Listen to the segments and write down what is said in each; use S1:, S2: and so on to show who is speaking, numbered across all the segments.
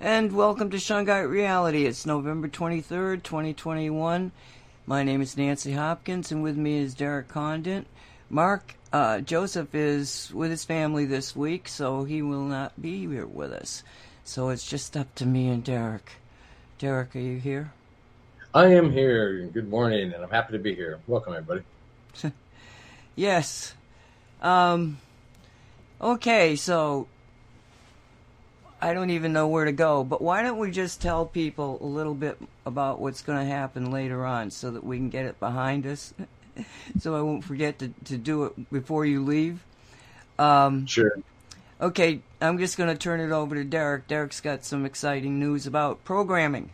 S1: And welcome to Shungite Reality. It's November 23rd, 2021. My name is Nancy Hopkins, and with me is Derek Condit. Mark uh, Joseph is with his family this week, so he will not be here with us. So it's just up to me and Derek. Derek, are you here?
S2: I am here. Good morning, and I'm happy to be here. Welcome, everybody.
S1: yes. Um, okay, so I don't even know where to go, but why don't we just tell people a little bit about what's going to happen later on so that we can get it behind us? so I won't forget to, to do it before you leave.
S2: Um, sure.
S1: Okay, I'm just going to turn it over to Derek. Derek's got some exciting news about programming.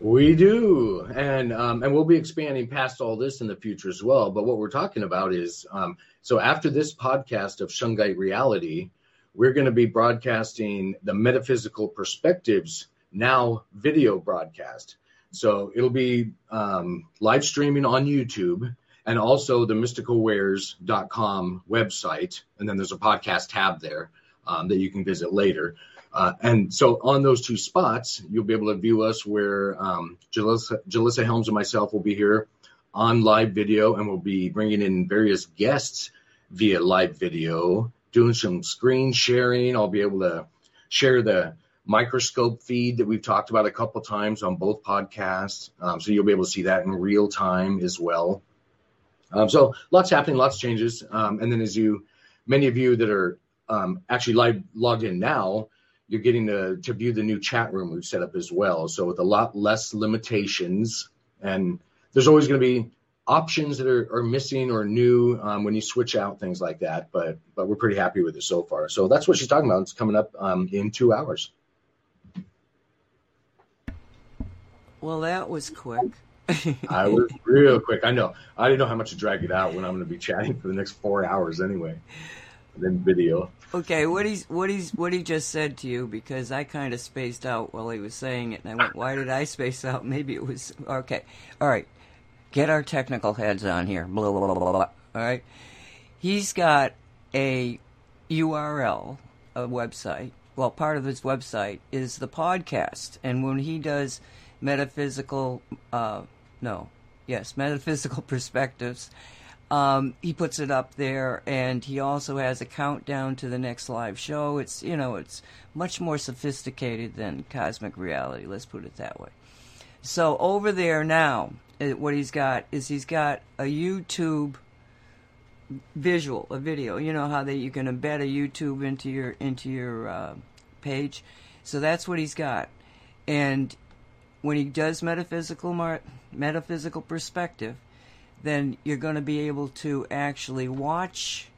S2: We do, and um, and we'll be expanding past all this in the future as well. But what we're talking about is um, so after this podcast of Shungite Reality, we're going to be broadcasting the Metaphysical Perspectives Now video broadcast. So it'll be um, live streaming on YouTube and also the mysticalwares.com website. And then there's a podcast tab there um, that you can visit later. Uh, and so on those two spots, you'll be able to view us where um, Jalissa, Jalissa Helms and myself will be here on live video and we'll be bringing in various guests via live video doing some screen sharing. I'll be able to share the microscope feed that we've talked about a couple times on both podcasts. Um, so you'll be able to see that in real time as well. Um, so lots happening, lots changes. Um, and then as you, many of you that are um, actually live logged in now, you're getting to, to view the new chat room we've set up as well. So with a lot less limitations and there's always going to be options that are, are missing or new um, when you switch out things like that. But but we're pretty happy with it so far. So that's what she's talking about. It's coming up um, in two hours.
S1: Well, that was quick.
S2: I was real quick. I know. I didn't know how much to drag it out when I'm going to be chatting for the next four hours anyway. Then video.
S1: Okay, what he's what he's what he just said to you because I kind of spaced out while he was saying it, and I went, "Why did I space out?" Maybe it was okay. All right, get our technical heads on here. Blah, blah, blah, blah, blah. All right. He's got a URL, a website. Well, part of his website is the podcast. And when he does metaphysical, uh, no, yes, metaphysical perspectives, um, he puts it up there and he also has a countdown to the next live show. It's, you know, it's much more sophisticated than cosmic reality. Let's put it that way. So over there now, uh, what he's got is he's got a YouTube visual, a video. You know how that you can embed a YouTube into your into your uh, page. So that's what he's got. And when he does metaphysical mar- metaphysical perspective, then you're going to be able to actually watch.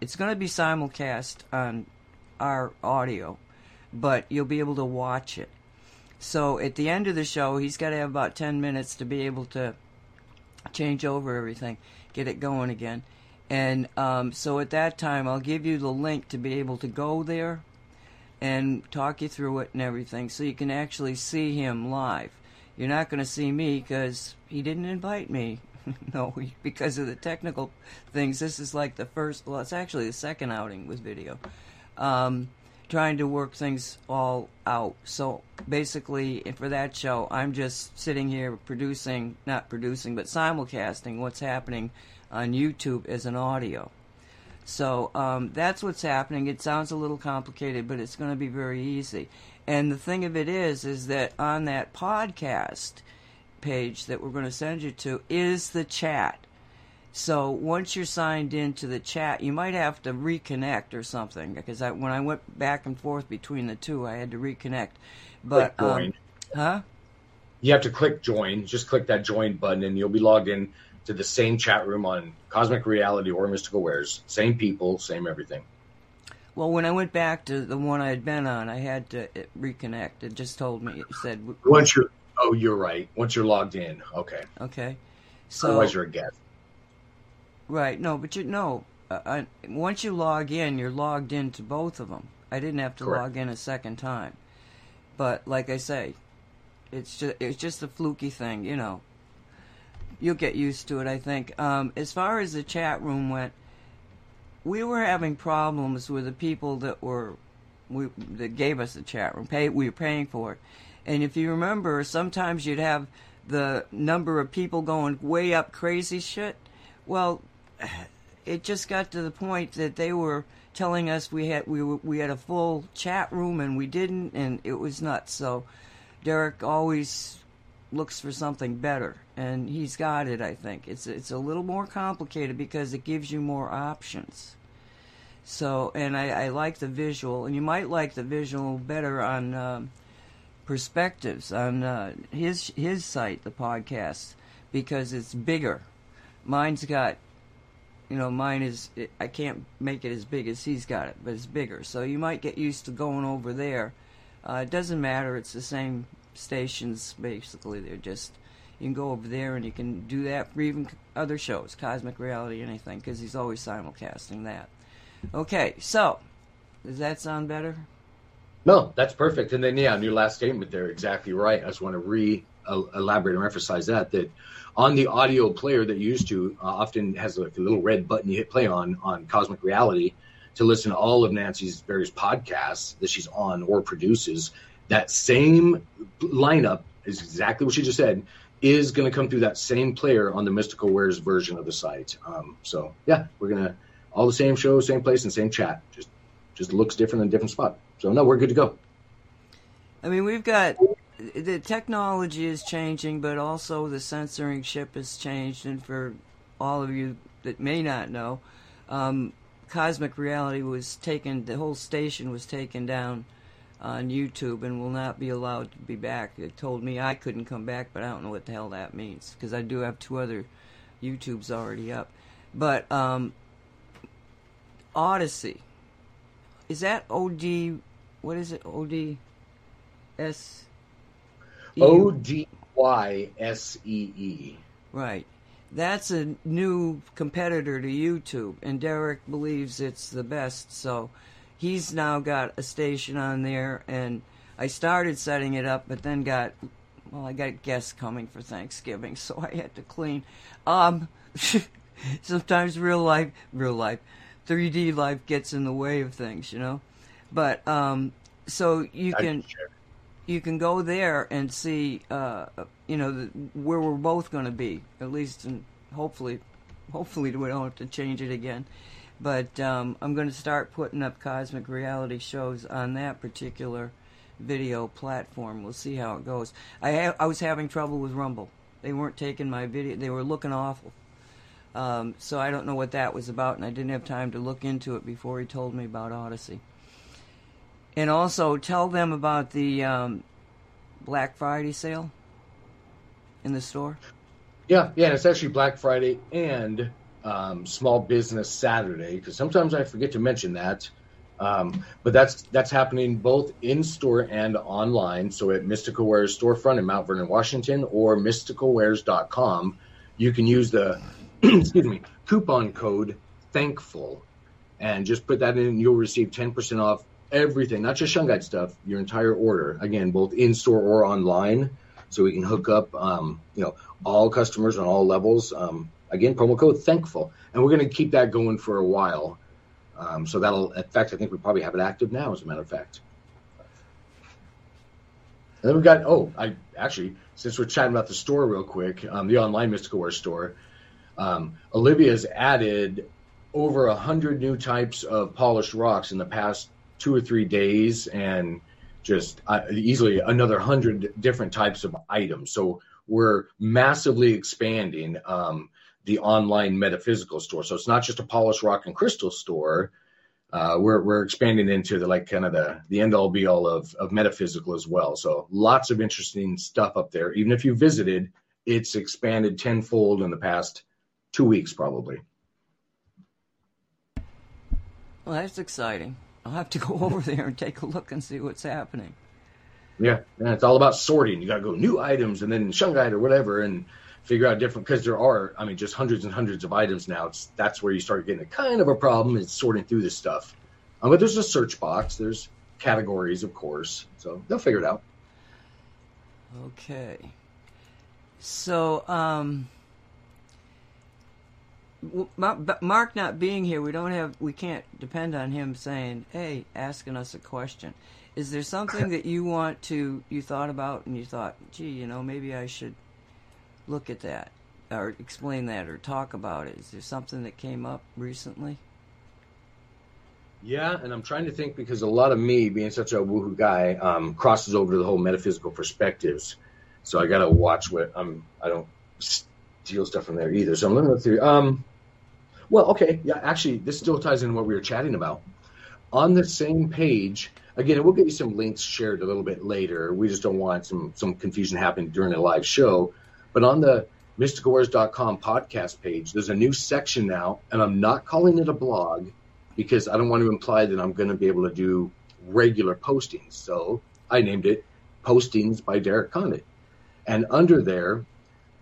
S1: It's going to be simulcast on our audio, but you'll be able to watch it. So at the end of the show, he's got to have about 10 minutes to be able to change over everything, get it going again. And um, so at that time, I'll give you the link to be able to go there and talk you through it and everything so you can actually see him live. You're not going to see me because he didn't invite me. no, because of the technical things. This is like the first, well, it's actually the second outing with video. Um, trying to work things all out. So basically, for that show, I'm just sitting here producing, not producing, but simulcasting what's happening on YouTube as an audio. So um, that's what's happening. It sounds a little complicated, but it's going to be very easy. And the thing of it is, is that on that podcast page that we're going to send you to is the chat. So once you're signed into the chat, you might have to reconnect or something because I, when I went back and forth between the two, I had to reconnect. But um, huh?
S2: You have to click join. Just click that join button, and you'll be logged in to the same chat room on Cosmic Reality or Mystical Wares. Same people, same everything.
S1: Well, when I went back to the one I had been on, I had to reconnect. It just told me it said
S2: once you're. Oh, you're right. Once you're logged in, okay.
S1: Okay. So
S2: otherwise, you're a guest.
S1: Right. No, but you no. Uh, I, once you log in, you're logged into both of them. I didn't have to Correct. log in a second time. But like I say, it's just it's just a fluky thing, you know. You'll get used to it, I think. Um, as far as the chat room went, we were having problems with the people that were we, that gave us the chat room. Pay, we were paying for it. And if you remember, sometimes you'd have the number of people going way up crazy shit. Well, it just got to the point that they were telling us we had we we had a full chat room and we didn't, and it was nuts. So Derek always looks for something better, and he's got it. I think it's it's a little more complicated because it gives you more options. So, and I, I like the visual, and you might like the visual better on um, perspectives on uh, his his site, the podcast, because it's bigger. Mine's got, you know, mine is I can't make it as big as he's got it, but it's bigger. So you might get used to going over there. Uh, it doesn't matter; it's the same stations basically. They're just you can go over there and you can do that for even other shows, Cosmic Reality, anything, because he's always simulcasting that. Okay, so does that sound better?
S2: No, that's perfect. And then, yeah, on your last statement there, exactly right. I just want to re elaborate and emphasize that that on the audio player that you used to uh, often has like a little red button you hit play on on Cosmic Reality to listen to all of Nancy's various podcasts that she's on or produces. That same lineup is exactly what she just said is going to come through that same player on the Mystical Wares version of the site. Um, so yeah, we're gonna all the same show, same place, and same chat. Just just looks different in a different spot. So no, we're good to go.
S1: I mean, we've got the technology is changing, but also the censoring ship has changed. And for all of you that may not know, um, Cosmic Reality was taken. The whole station was taken down on YouTube and will not be allowed to be back. It told me I couldn't come back, but I don't know what the hell that means because I do have two other YouTubes already up. But um, Odysee. Is that O D? What is it? O D S.
S2: O D Y S E E.
S1: Right. That's a new competitor to YouTube, and Derek believes it's the best. So he's now got a station on there, and I started setting it up, but then got well, I got guests coming for Thanksgiving, so I had to clean. Um, sometimes real life, real life 3D life gets in the way of things, you know. But um, so you can you can go there and see, uh, you know, the, where we're both going to be, at least, and hopefully, hopefully we don't have to change it again. But um, I'm going to start putting up cosmic reality shows on that particular video platform. We'll see how it goes. I ha- I was having trouble with Rumble. They weren't taking my video. They were looking awful. Um, so I don't know what that was about, and I didn't have time to look into it before he told me about Odysee. And also tell them about the um, Black Friday sale in the store.
S2: Yeah, yeah, it's actually Black Friday and um, Small Business Saturday because sometimes I forget to mention that. Um, but that's that's happening both in store and online. So at Mystical Wares storefront in Mount Vernon, Washington, or mysticalwares.com, you can use the excuse me, coupon code thankful and just put that in you'll receive 10% off everything not just shungite stuff your entire order again both in store or online so we can hook up um, you know all customers on all levels. Um, again promo code thankful and we're going to keep that going for a while. Um, so that'll in fact i think we probably have it active now as a matter of fact. And then we've got oh i actually since we're chatting about the store real quick um, the online mystical Wares store um, Olivia's added over a hundred new types of polished rocks in the past two or three days, and just uh, easily another hundred different types of items. So we're massively expanding um, the online metaphysical store. So it's not just a polished rock and crystal store. Uh, we're we're expanding into the like kind of the the end all be all of of metaphysical as well. So lots of interesting stuff up there. Even if you visited, it's expanded tenfold in the past two weeks probably.
S1: Well, that's exciting. I'll have to go over there and take a look and see what's happening.
S2: Yeah, and it's all about sorting. You got to go new items and then shungite or whatever, and figure out different because there are, I mean, just hundreds and hundreds of items now. It's that's where you start getting a kind of a problem is sorting through this stuff. Um, but there's a search box. There's categories, of course, so they'll figure it out.
S1: Okay. So, um, Mark not being here, we don't have, we can't depend on him saying, "Hey, asking us a question." Is there something that you want to, you thought about, and you thought, "Gee, you know, maybe I should look at that, or explain that, or talk about it"? Is there something that came up recently?
S2: Yeah, and I'm trying to think because a lot of me, being such a woohoo guy, um, crosses over to the whole metaphysical perspectives. So I got to watch what I'm. I don't steal stuff from there either. So I'm looking through. Um, well, okay, yeah, actually, this still ties in what we were chatting about. On the same page, again, we'll get you some links shared a little bit later. We just don't want some some confusion happening during a live show. But on the mysticalwares.com podcast page, there's a new section now, and I'm not calling it a blog because I don't want to imply that I'm going to be able to do regular postings. So I named it Postings by Derek Condit. And under there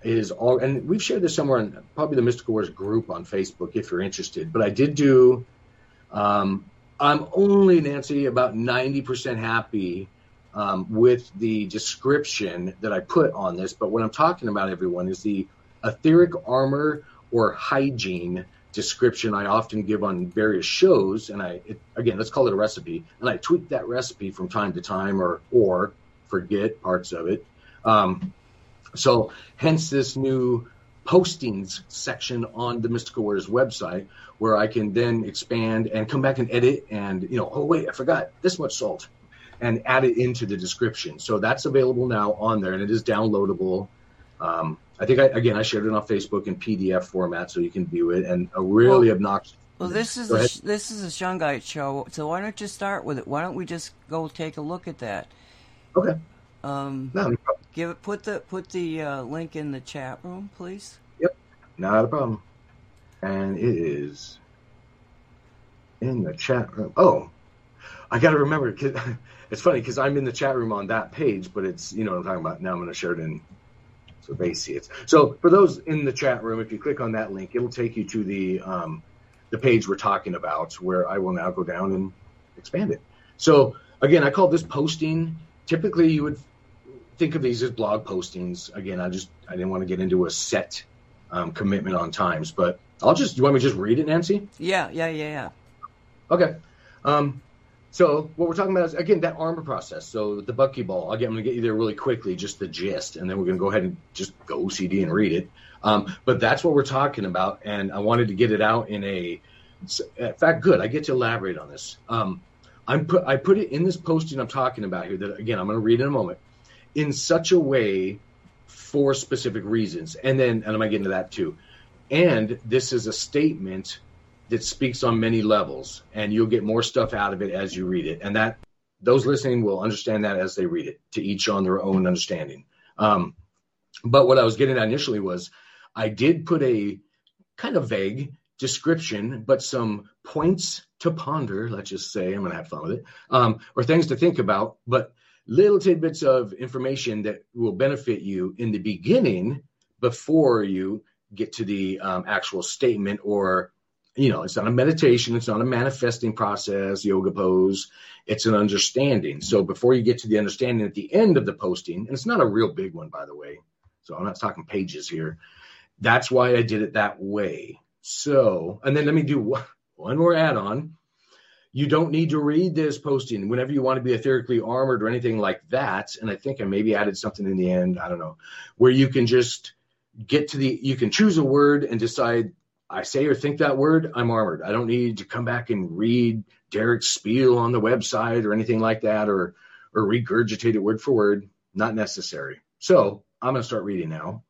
S2: is all, and we've shared this somewhere on probably the Mystical Wares group on Facebook if you're interested. But I did do, um, I'm only, Nancy, about 90% happy um, with the description that I put on this. But what I'm talking about, everyone, is the etheric armor or hygiene description I often give on various shows, and I it, again let's call it a recipe, and I tweak that recipe from time to time, or or forget parts of it. Um, so hence this new postings section on the Mystical Wares website, where I can then expand and come back and edit, and you know, oh wait, I forgot this much salt, and add it into the description. So that's available now on there, and it is downloadable. Um, I think I, again I shared it on Facebook in PDF format so you can view it, and a really
S1: well,
S2: obnoxious.
S1: Well, this is a, this is a Shungite show, so why don't you start with it? Why don't we just go take a look at that?
S2: Okay.
S1: Um, no, no give put the put the uh, link in the chat room, please.
S2: Yep, not a problem. And it is in the chat room. Oh, I got to remember. It's funny because I'm in the chat room on that page, but it's you know what I'm talking about. Now I'm going to share it in so they see it. So for those in the chat room, if you click on that link, it'll take you to the um, the page we're talking about, where I will now go down and expand it. So again, I call this posting. Typically, you would think of these as blog postings. Again, I just I didn't want to get into a set um, commitment on times, but I'll just. You want me to just read it, Nancy?
S1: Yeah, yeah, yeah, yeah.
S2: Okay. Um, so what we're talking about is again that armor process. So the buckyball. Again, I'm gonna get you there really quickly, just the gist, and then we're gonna go ahead and just go OCD and read it. Um, but that's what we're talking about, and I wanted to get it out in a. In fact, good. I get to elaborate on this. Um, I'm put. I put it in this posting I'm talking about here. That again, I'm gonna read in a moment, in such a way, for specific reasons, and then and I'm gonna get into that too. And this is a statement that speaks on many levels, and you'll get more stuff out of it as you read it. And that those listening will understand that as they read it, to each on their own understanding. Um, but what I was getting at initially was I did put a kind of vague description, but some points to ponder, let's just say, I'm going to have fun with it, um, or things to think about, but little tidbits of information that will benefit you in the beginning before you get to the um, actual statement or you know, it's not a meditation, it's not a manifesting process, yoga pose, it's an understanding. So before you get to the understanding at the end of the posting, and it's not a real big one, by the way, so I'm not talking pages here. That's why I did it that way. So, and then let me do one more add on. You don't need to read this posting whenever you want to be etherically armored or anything like that. And I think I maybe added something in the end, I don't know, where you can just get to the, you can choose a word and decide I say or think that word, I'm armored. I don't need to come back and read Derek's spiel on the website or anything like that or or regurgitate it word for word. Not necessary. So I'm going to start reading now.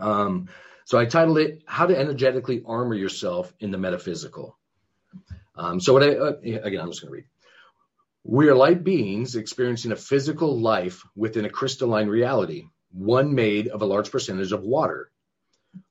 S2: Um, so I titled it "How to Energetically Armor Yourself in the Metaphysical." Um, so what I uh, again, I'm just going to read. We are light beings experiencing a physical life within a crystalline reality, one made of a large percentage of water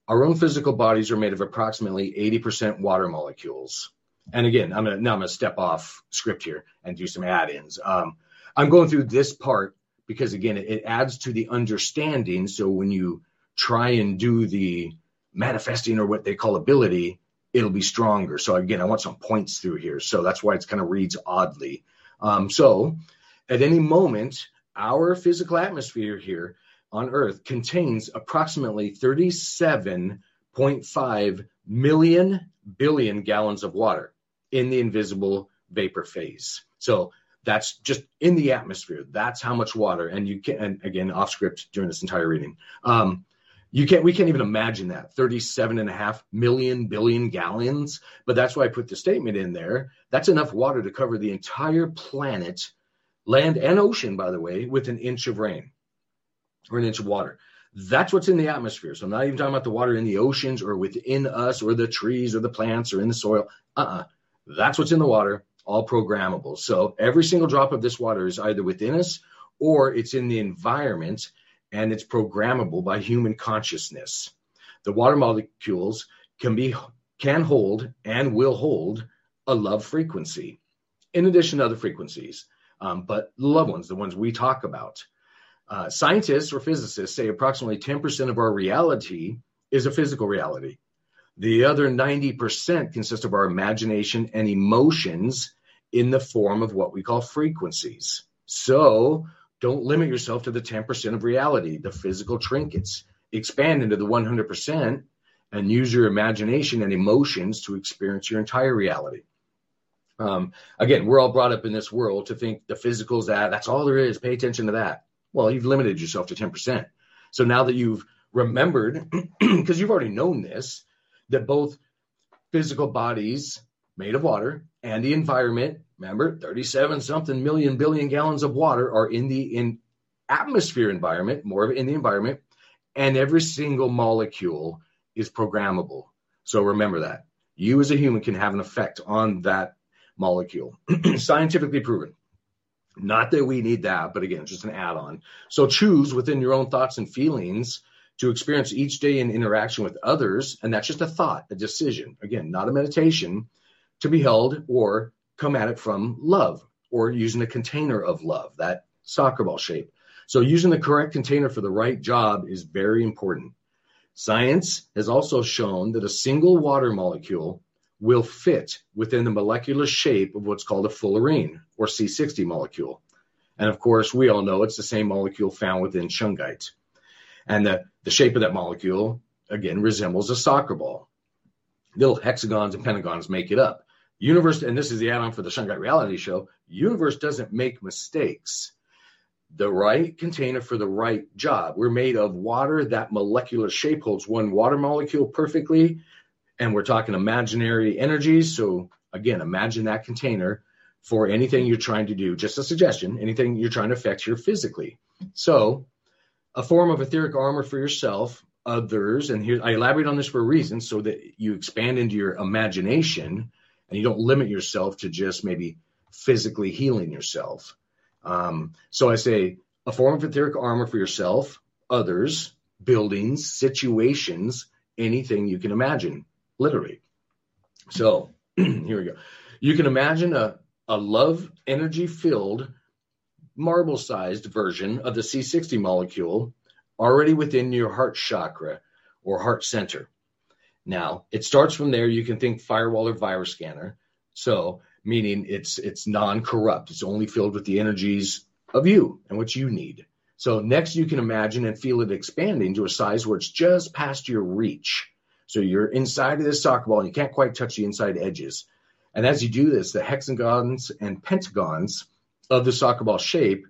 S2: our own physical bodies are made of approximately 80% water molecules. And again, I'm gonna now I'm gonna step off script here and do some add-ins. Um, I'm going through this part because again, it, it adds to the understanding. So when you try and do the manifesting or what they call ability, it'll be stronger. So again, I want some points through here. So that's why it's kind of reads oddly. Um, so at any moment, our physical atmosphere here on Earth contains approximately 37.5 million billion gallons of water in the invisible vapor phase. So that's just in the atmosphere. That's how much water. And you can, and again, off script during this entire reading. Um, you can't, we can't even imagine that 37 and a half million billion gallons. But that's why I put the statement in there. That's enough water to cover the entire planet, land and ocean, by the way, with an inch of rain or an inch of water. That's what's in the atmosphere. So I'm not even talking about the water in the oceans or within us or the trees or the plants or in the soil. Uh-uh. That's what's in the water, all programmable. So every single drop of this water is either within us or it's in the environment and it's programmable by human consciousness. The water molecules can be can hold and will hold a love frequency in addition to other frequencies. Um, but the love ones, the ones we talk about. Uh, scientists or physicists say approximately 10% of our reality is a physical reality. The other 90% consists of our imagination and emotions in the form of what we call frequencies. So don't limit yourself to the 10% of reality, the physical trinkets. Expand into the 100% and use your imagination and emotions to experience your entire reality. Um, again, we're all brought up in this world to think the physical is that, that's all there is. Pay attention to that. Well, you've limited yourself to 10%. So now that you've remembered, because you've already known this, that both physical bodies made of water and the environment, remember, 37 something million billion gallons of water are in the in atmosphere environment, more of it in the environment, and every single molecule is programmable. So remember that. You as a human can have an effect on that molecule. Scientifically proven. Not that we need that, but again, just an add on. So choose within your own thoughts and feelings to experience each day in interaction with others. And that's just a thought, a decision. Again, not a meditation to be held or come at it from love or using a container of love, that soccer ball shape. So using the correct container for the right job is very important. Science has also shown that a single water molecule will fit within the molecular shape of what's called a fullerene or C60 molecule. And of course, we all know it's the same molecule found within shungite. And the, the shape of that molecule, again, resembles a soccer ball. Little hexagons and pentagons make it up. Universe, and this is the add-on for the Shungite Reality Show, universe doesn't make mistakes. The right container for the right job. We're made of water. That molecular shape holds one water molecule perfectly. And we're talking imaginary energies. So again, imagine that container for anything you're trying to do. Just a suggestion, anything you're trying to affect here physically. So a form of etheric armor for yourself, others, and here I elaborate on this for a reason so that you expand into your imagination and you don't limit yourself to just maybe physically healing yourself. Um, so I say a form of etheric armor for yourself, others, buildings, situations, anything you can imagine, literally. So here we go. You can imagine a, a love energy filled marble sized version of the C60 molecule already within your heart chakra or heart center. Now, it starts from there. You can think firewall or virus scanner. So, meaning it's it's non-corrupt. It's only filled with the energies of you and what you need. So, next you can imagine and feel it expanding to a size where it's just past your reach. So, you're inside of this soccer ball and you can't quite touch the inside edges. And as you do this, the hexagons and pentagons of the soccer ball shape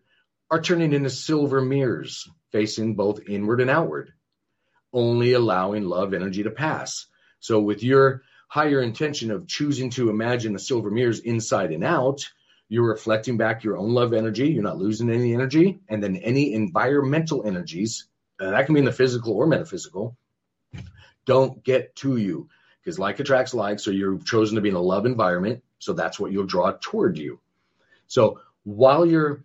S2: are turning into silver mirrors facing both inward and outward, only allowing love energy to pass. So, with your higher intention of choosing to imagine the silver mirrors inside and out, you're reflecting back your own love energy. You're not losing any energy. And then any environmental energies, that can be in the physical or metaphysical, don't get to you because like attracts like. So you've chosen to be in a love environment. So that's what you'll draw toward you. So while you're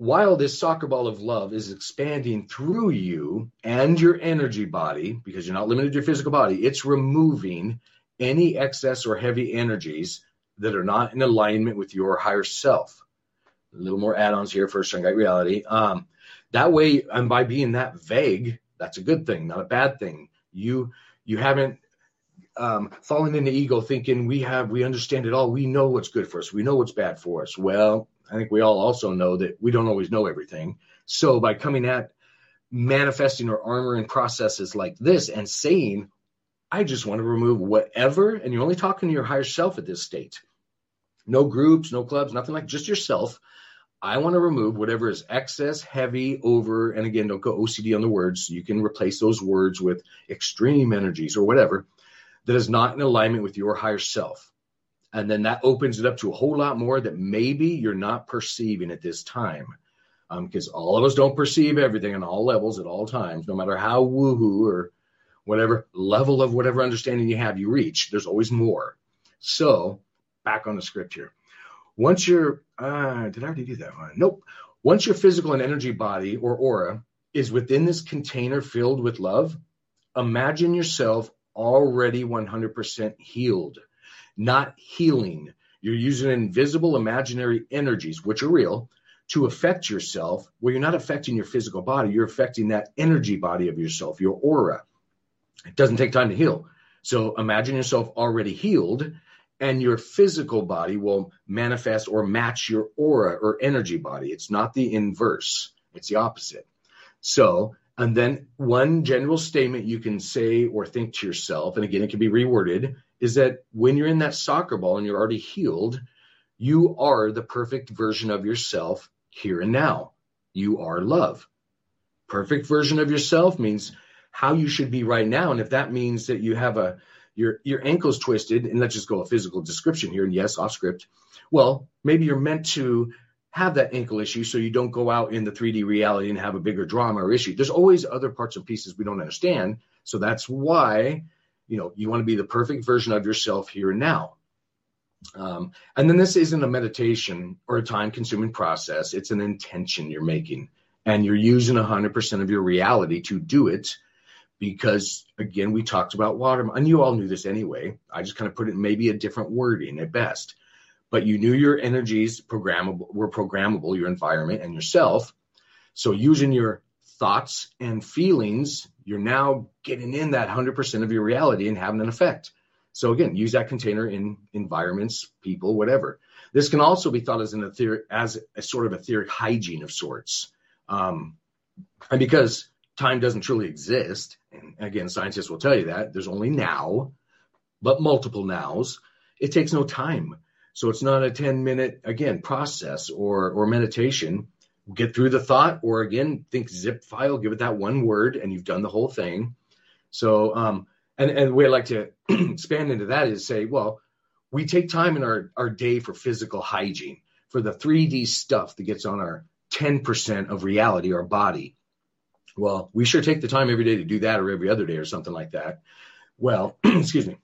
S2: while this soccer ball of love is expanding through you and your energy body, because you're not limited to your physical body, it's removing any excess or heavy energies that are not in alignment with your higher self. A little more add-ons here for Shungite reality. Um, that way, and by being that vague, that's a good thing, not a bad thing. You you haven't um, fallen into ego thinking we have we understand it all. We know what's good for us. We know what's bad for us. Well, I think we all also know that we don't always know everything. So by coming at manifesting or armoring processes like this and saying I just want to remove whatever, and you're only talking to your higher self at this state. No groups, no clubs, nothing like just yourself. I want to remove whatever is excess, heavy, over, and again, don't go OCD on the words. You can replace those words with extreme energies or whatever that is not in alignment with your higher self. And then that opens it up to a whole lot more that maybe you're not perceiving at this time. Because um, all of us don't perceive everything on all levels at all times, no matter how woohoo or whatever level of whatever understanding you have, you reach. There's always more. So, back on the script here. Once you're, uh, did I already do that one? Nope. Once your physical and energy body or aura is within this container filled with love, imagine yourself already 100% healed, not healing. You're using invisible imaginary energies, which are real, to affect yourself. Well, you're not affecting your physical body, you're affecting that energy body of yourself, your aura. It doesn't take time to heal. So imagine yourself already healed, and your physical body will manifest or match your aura or energy body. It's not the inverse, it's the opposite. So and then one general statement you can say or think to yourself, and again, it can be reworded, is that when you're in that soccer ball and you're already healed, you are the perfect version of yourself here and now. You are love. Perfect version of yourself means how you should be right now. And if that means that you have a your your ankle's twisted, and let's just go a physical description here, and yes, off script. Well, maybe you're meant to have that ankle issue so you don't go out in the 3D reality and have a bigger drama or issue. There's always other parts and pieces we don't understand. So that's why, you know, you want to be the perfect version of yourself here and now. Um, and then this isn't a meditation or a time consuming process. It's an intention you're making and you're using 100% of your reality to do it because again, we talked about water and you all knew this anyway. I just kind of put it maybe a different wording at best but you knew your energies programmable were programmable, your environment and yourself. So using your thoughts and feelings, you're now getting in that 100% of your reality and having an effect. So again, use that container in environments, people, whatever. This can also be thought as an etheric, as a sort of etheric hygiene of sorts. Um, and because time doesn't truly exist, and again, scientists will tell you that there's only now, but multiple nows, it takes no time so it's not a 10 minute, again, process or, or meditation. Get through the thought, or again, think zip file, give it that one word, and you've done the whole thing. So, um, and, and I like to expand into that is say, well, we take time in our, our day for physical hygiene, for the 3D stuff that gets on our 10% of reality, our body. Well, we sure take the time every day to do that or every other day or something like that. Well, excuse me.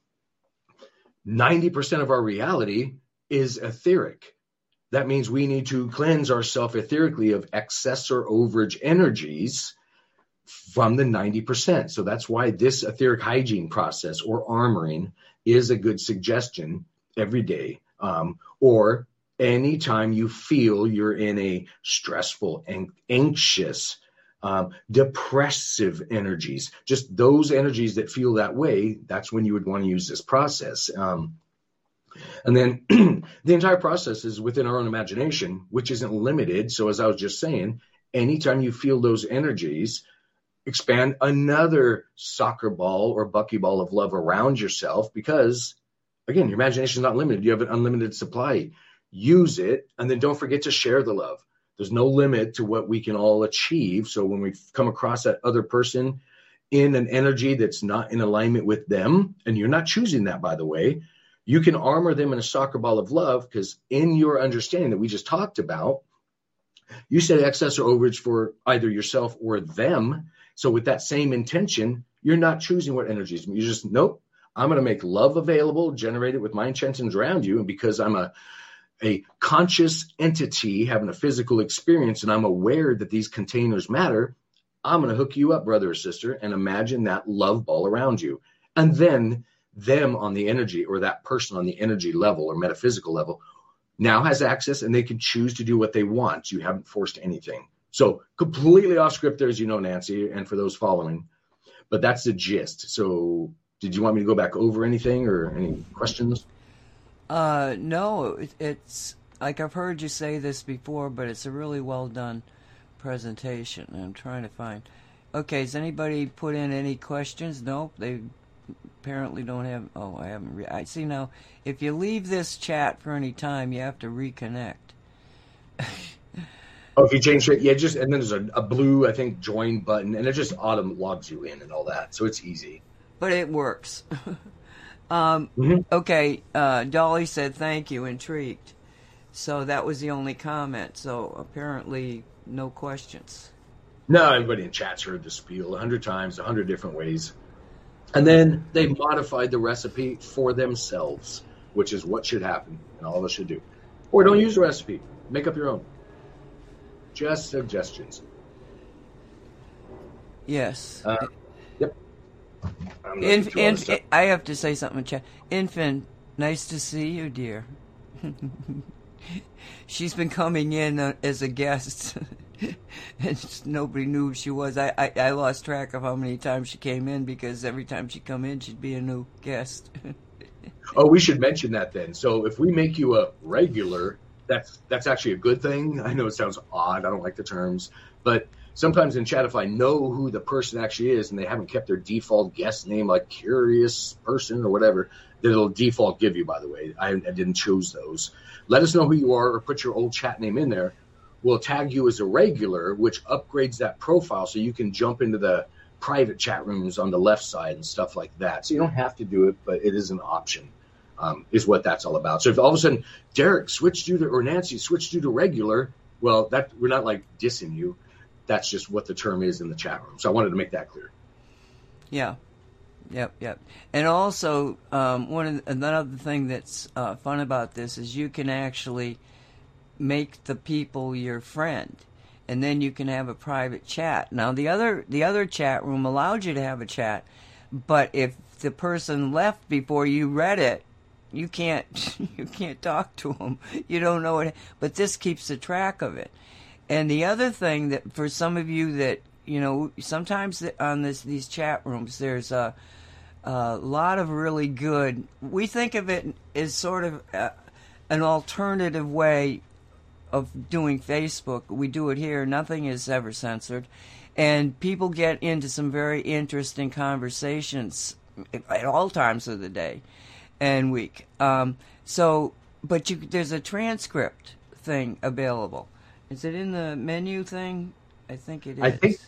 S2: 90% of our reality is etheric. That means we need to cleanse ourselves etherically of excess or overage energies from the 90%. So that's why this etheric hygiene process or armoring is a good suggestion every day. Um, or anytime you feel you're in a stressful and anxious, um, depressive energies, just those energies that feel that way, that's when you would want to use this process. Um, and then the entire process is within our own imagination, which isn't limited. So, as I was just saying, anytime you feel those energies, expand another soccer ball or buckyball of love around yourself because, again, your imagination is not limited. You have an unlimited supply. Use it, and then don't forget to share the love. There's no limit to what we can all achieve. So, when we come across that other person in an energy that's not in alignment with them, and you're not choosing that, by the way, you can armor them in a soccer ball of love because in your understanding that we just talked about, you said excess or overage for either yourself or them. So with that same intention, you're not choosing what energies. You just nope. I'm going to make love available, generate it with my intentions around you, and because I'm a a conscious entity having a physical experience, and I'm aware that these containers matter, I'm going to hook you up, brother or sister, and imagine that love ball around you, and then them on the energy or that person on the energy level or metaphysical level now has access and they can choose to do what they want. You haven't forced anything. So completely off script there, as you know, Nancy, and for those following. But that's the gist. So did you want me to go back over anything or any questions?
S1: Uh, no, it's like I've heard you say this before, but it's a really well done presentation. I'm trying to find. Okay, has anybody put in any questions? Nope, they apparently don't have. Oh, I haven't. Re- I see now. If you leave this chat for any time, you have to reconnect.
S2: oh, if you change it, yeah, just and then there's a, a blue, I think, join button, and it just auto logs you in and all that, so it's easy.
S1: But it works. um,
S2: Mhm.
S1: Okay, uh, Dolly said thank you, intrigued. So that was the only comment. So apparently, no questions.
S2: No, everybody in chat's heard the spiel a hundred times, a hundred different ways. And then they modified the recipe for themselves, which is what should happen, and all of us should do. Or don't use the recipe, make up your own. Just suggestions.
S1: Yes.
S2: Uh, yep.
S1: Inf- inf- I have to say something, Chad. Infant, nice to see you, dear. She's been coming in uh, as a guest, and nobody knew who she was. I, I I lost track of how many times she came in because every time she come in, she'd be a new guest.
S2: Oh, we should mention that then. So if we make you a regular, that's that's actually a good thing. I know it sounds odd. I don't like the terms, but sometimes in chat, if I know who the person actually is and they haven't kept their default guest name, like curious person or whatever, that it'll default give you. By the way, I, I didn't choose those. Let us know who you are or put your old chat name in there. We'll tag you as a regular, which upgrades that profile so you can jump into the private chat rooms on the left side and stuff like that. So you don't have to do it, but it is an option. Um, is what that's all about. So if all of a sudden Derek switched you to or Nancy switched you to regular, well, that we're not like dissing you. That's just what the term is in the chat room. So I wanted to make that clear.
S1: Yeah. Yep, yep. And also, um, one the, another thing that's uh, fun about this is you can actually make the people your friend, and then you can have a private chat. Now, the other the other chat room allowed you to have a chat, but if the person left before you read it, you can't you can't talk to them. You don't know it. But this keeps a track of it. And the other thing that for some of you that you know sometimes on this these chat rooms there's a, a lot of really good. We think of it as sort of uh an alternative way of doing Facebook. We do it here. Nothing is ever censored, and people get into some very interesting conversations at all times of the day and week. Um, so, but you there's a transcript thing available. Is it in the menu thing? I think it is.
S2: I think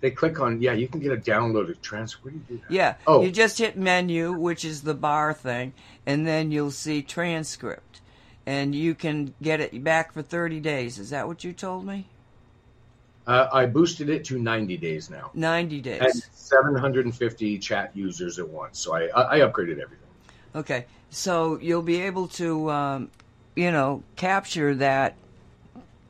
S2: they click on yeah, you can get a downloaded transcript. Do do?
S1: Yeah.
S2: Oh.
S1: You just hit menu, which is the bar thing, and then you'll see transcript. And you can get it back for 30 days. Is that what you told me?
S2: Uh, I boosted it to 90 days now.
S1: 90
S2: And
S1: days.
S2: 750 chat users at once. So I, I I upgraded everything.
S1: Okay. So you'll be able to, um, you know, capture that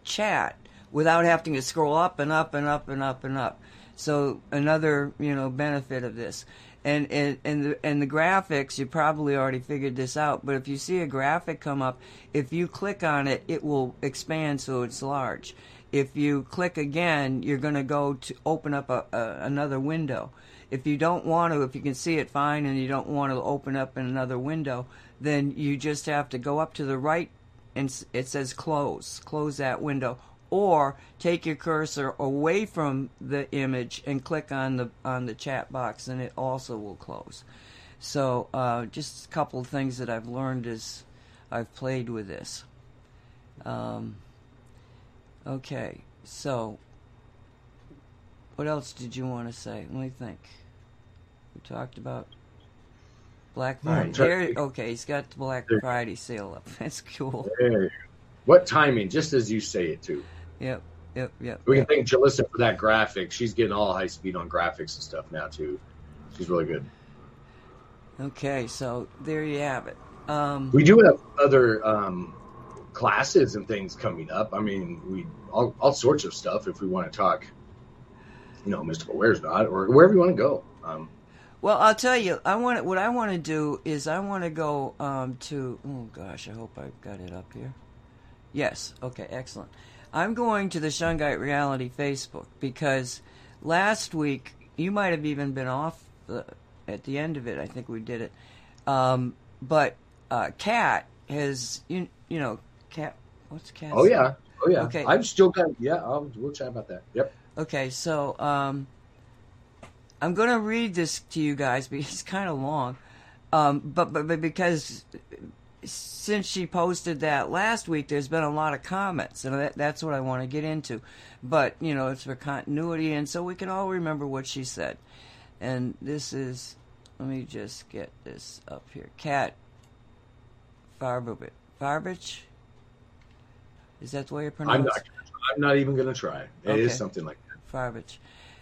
S1: chat without having to scroll up and up and up and up and up. So another, you know, benefit of this. And and and the and the graphics, you probably already figured this out. But if you see a graphic come up, if you click on it, it will expand so it's large. If you click again, you're going to go to open up a, a, another window. If you don't want to, if you can see it fine and you don't want to open up another window, then you just have to go up to the right and it says close. Close that window. Or take your cursor away from the image and click on the on the chat box, and it also will close. So, uh, just a couple of things that I've learned as I've played with this. Um, okay, so what else did you want to say? Let me think. We talked about Black Friday. There, okay, he's got the Black Friday sale up. That's cool.
S2: What timing? Just as you say it too.
S1: Yep, yep, yep.
S2: We can
S1: yep.
S2: thank Jalissa for that graphic. She's getting all high speed on graphics and stuff now too. She's really good.
S1: Okay, so there you have it. Um,
S2: We do have other um, classes and things coming up. I mean, we all, all sorts of stuff if we want to talk. You know, mystical wares not or wherever you want to go. Um,
S1: Well, I'll tell you, I want what I want to do is I want to go um, to. Oh gosh, I hope I've got it up here. Yes. Okay. Excellent. I'm going to the Shungite Reality Facebook because last week you might have even been off the, at the end of it. I think we did it, um, but uh, Kat has you you know Cat What's Cat?
S2: oh yeah, oh yeah.
S1: Okay.
S2: I'm still got yeah. I'll, we'll chat about that. Yep.
S1: Okay, so um, I'm going to read this to you guys because it's kind of long. Um, but, but but because since she posted that last week, there's been a lot of comments, and that, that's what I want to get into. But you know, it's for continuity, and so we can all remember what she said. And this is, let me just get this up here. Cat. Farbich? Is that the way you pronounce
S2: I'm not. I'm not even going to try. It okay. is something like that.
S1: Farbich.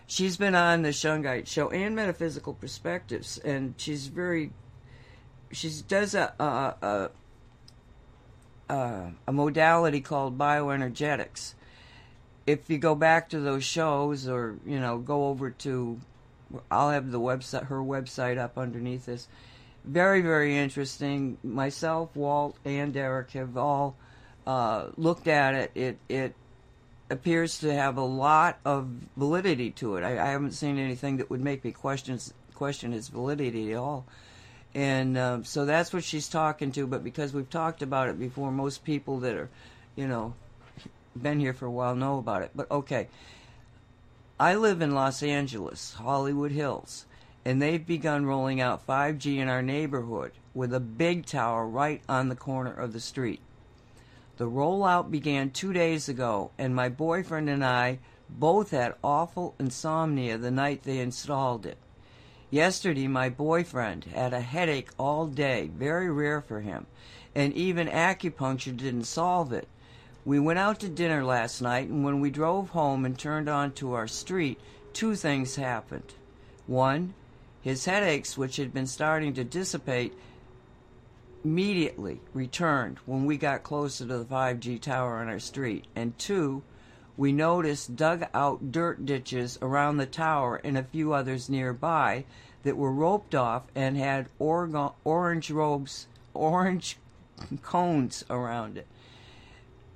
S1: She's been on the Shungite show and Metaphysical Perspectives, and she's very. She does a a, a a modality called bioenergetics. If you go back to those shows, or you know, go over to, I'll have the website, her website up underneath this. Very, very interesting. Myself, Walt, and Derek have all uh, looked at it. It it appears to have a lot of validity to it. I, I haven't seen anything that would make me question question its validity at all. And um, so that's what she's talking to. But because we've talked about it before, most people that are, you know, been here for a while know about it. But okay, I live in Los Angeles, Hollywood Hills, and they've begun rolling out 5G in our neighborhood with a big tower right on the corner of the street. The rollout began two days ago, and my boyfriend and I both had awful insomnia the night they installed it. Yesterday, my boyfriend had a headache all day, very rare for him, and even acupuncture didn't solve it. We went out to dinner last night, and when we drove home and turned onto our street, two things happened. One, his headaches, which had been starting to dissipate, immediately returned when we got closer to the 5G tower on our street. And two, we noticed dug out dirt ditches around the tower and a few others nearby that were roped off and had orange robes, orange cones around it.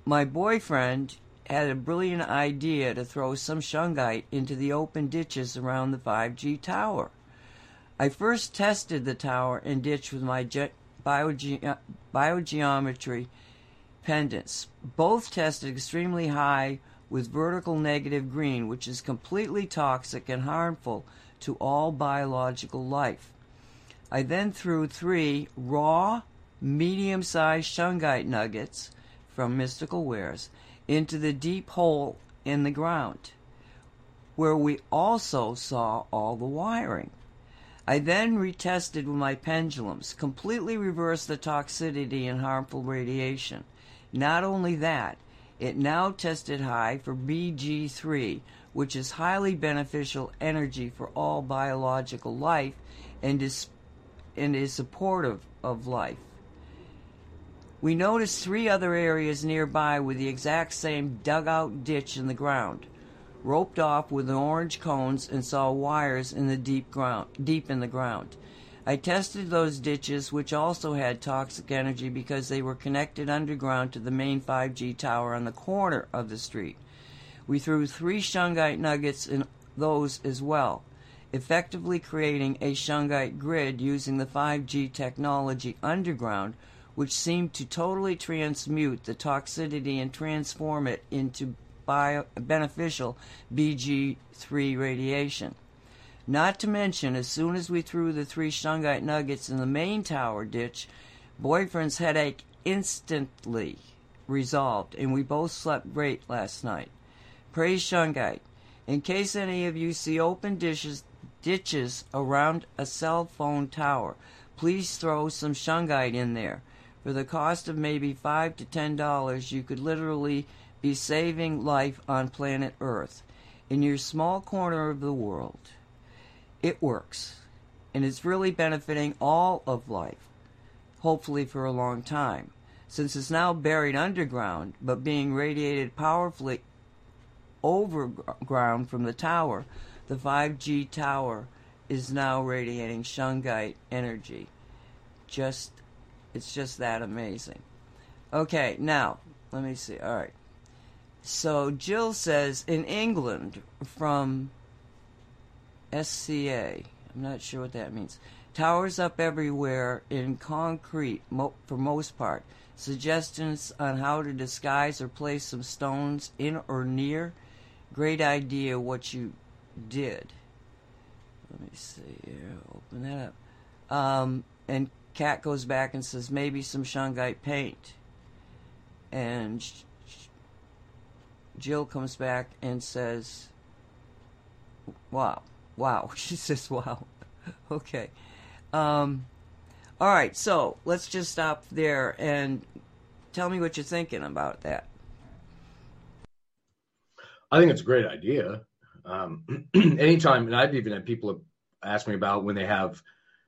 S1: My boyfriend had a brilliant idea to throw some shungite into the open ditches around the 5G tower. I first tested the tower and ditch with my bioge- biogeometry pendants. Both tested extremely high with vertical negative green, which is completely toxic and harmful to all biological life. I then threw three raw, medium sized shungite nuggets from Mystical Wares into the deep hole in the ground, where we also saw all the wiring. I then retested with my pendulums, completely reversed the toxicity and harmful radiation. Not only that, it now tested high for BG3, which is highly beneficial energy for all biological life and is, and is supportive of life. We noticed three other areas nearby with the exact same dugout ditch in the ground roped off with orange cones and saw wires in the deep ground deep in the ground. I tested those ditches which also had toxic energy because they were connected underground to the main 5G tower on the corner of the street. We threw three shungite nuggets in those as well, effectively creating a shungite grid using the 5G technology underground, which seemed to totally transmute the toxicity and transform it into bio, beneficial BG3 radiation. Not to mention, as soon as we threw the three shungite nuggets in the main tower ditch, boyfriend's headache instantly resolved, and we both slept great last night. Praise shungite. In case any of you see open dishes, ditches around a cell phone tower, please throw some shungite in there. For the cost of maybe five to ten dollars, you could literally be saving life on planet Earth in your small corner of the world. It works, and it's really benefiting all of life, hopefully for a long time. Since it's now buried underground but being radiated powerfully overground from the tower, the 5G tower is now radiating shungite energy. Just, it's just that amazing. Okay, now, let me see. All right. So Jill says in England from SCA, I'm not sure what that means. Towers up everywhere in concrete mo- for most part. Suggestions on how to disguise or place some stones in or near. Great idea what you did. let me see here. Open that up. Um, and Kat goes back and says maybe some shungite paint. And Jill comes back and says, "Wow, wow." She says, "Wow." okay. Um, all right. So let's just stop there and tell me what you're thinking about that.
S2: I think it's a great idea. Um, anytime, and I've even had people ask me about when they have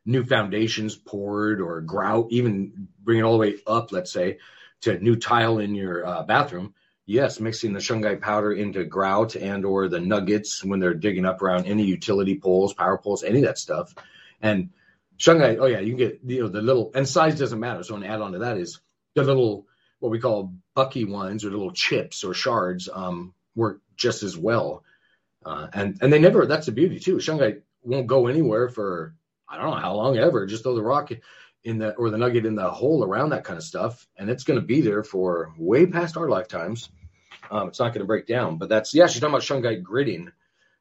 S2: new foundations poured or grout, even bring it all the way up, let's say, to new tile in your uh, bathroom. Yes, mixing the shungite powder into grout and or the nuggets when they're digging up around any utility poles, power poles, any of that stuff. And shungite, oh yeah, you can get you know the little and size doesn't matter. So an add on to that is the little what we call bucky ones or little chips or shards um, work just as well. Uh, and and they never that's the beauty too. Shungite won't go anywhere for I don't know how long ever. Just throw the rock in the or the nugget in the hole around that kind of stuff, and it's going to be there for way past our lifetimes. Um, it's not going to break down. But that's yeah. She's talking about shungite gridding,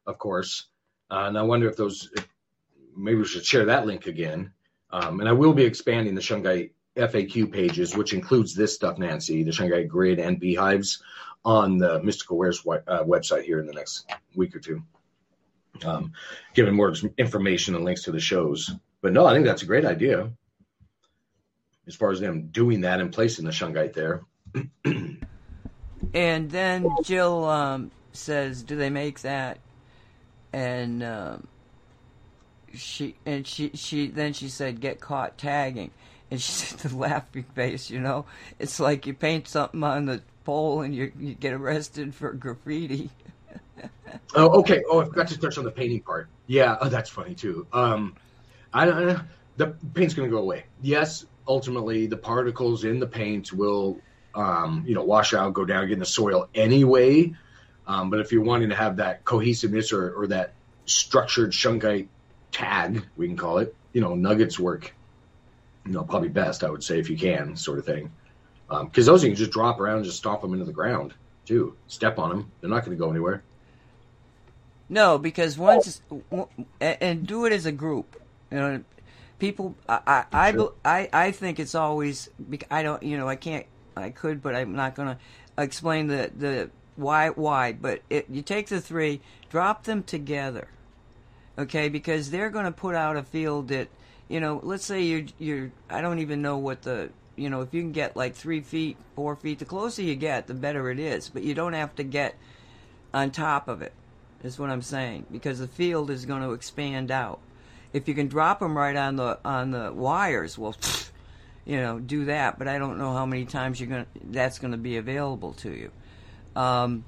S2: of course. Uh, and I wonder if those maybe we should share that link again. Um, and I will be expanding the shungite FAQ pages, which includes this stuff, Nancy, the shungite grid and beehives on the Mystical Wares uh, website here in the next week or two um, giving more information and links to the shows. But no, I think that's a great idea as far as them doing that and placing the shungite there.
S1: and then Jill um, says, "Do they make that?" And um, she and she she then she said, "Get caught tagging." And she said, "The laughing face, you know, it's like you paint something on the pole and you you get arrested for graffiti."
S2: oh, okay. Oh, I forgot to touch on the painting part. Yeah, oh, that's funny too. Um, I don't The paint's going to go away. Yes, ultimately, the particles in the paint will, um, you know, wash out, go down, get in the soil anyway. Um, but if you're wanting to have that cohesiveness or, or that structured shungite tag, we can call it, you know, nuggets work, you know, probably best, I would say, if you can, sort of thing. Because um, those you can just drop around just stomp them into the ground, too. Step on them. They're not going to go anywhere.
S1: No, because once and do it as a group. You know, people. I I sure. I, I think it's always. I don't. You know, I can't. I could, but I'm not going to explain the the why why. But it, you take the three, drop them together. Okay, because they're going to put out a field that you know. Let's say you're you're. I don't even know what the you know if you can get like three feet, four feet. The closer you get, the better it is. But you don't have to get on top of it is what I'm saying, because the field is going to expand out. If you can drop them right on the on the wires, well, you know, do that. But I don't know how many times you're going that's going to be available to you. Um,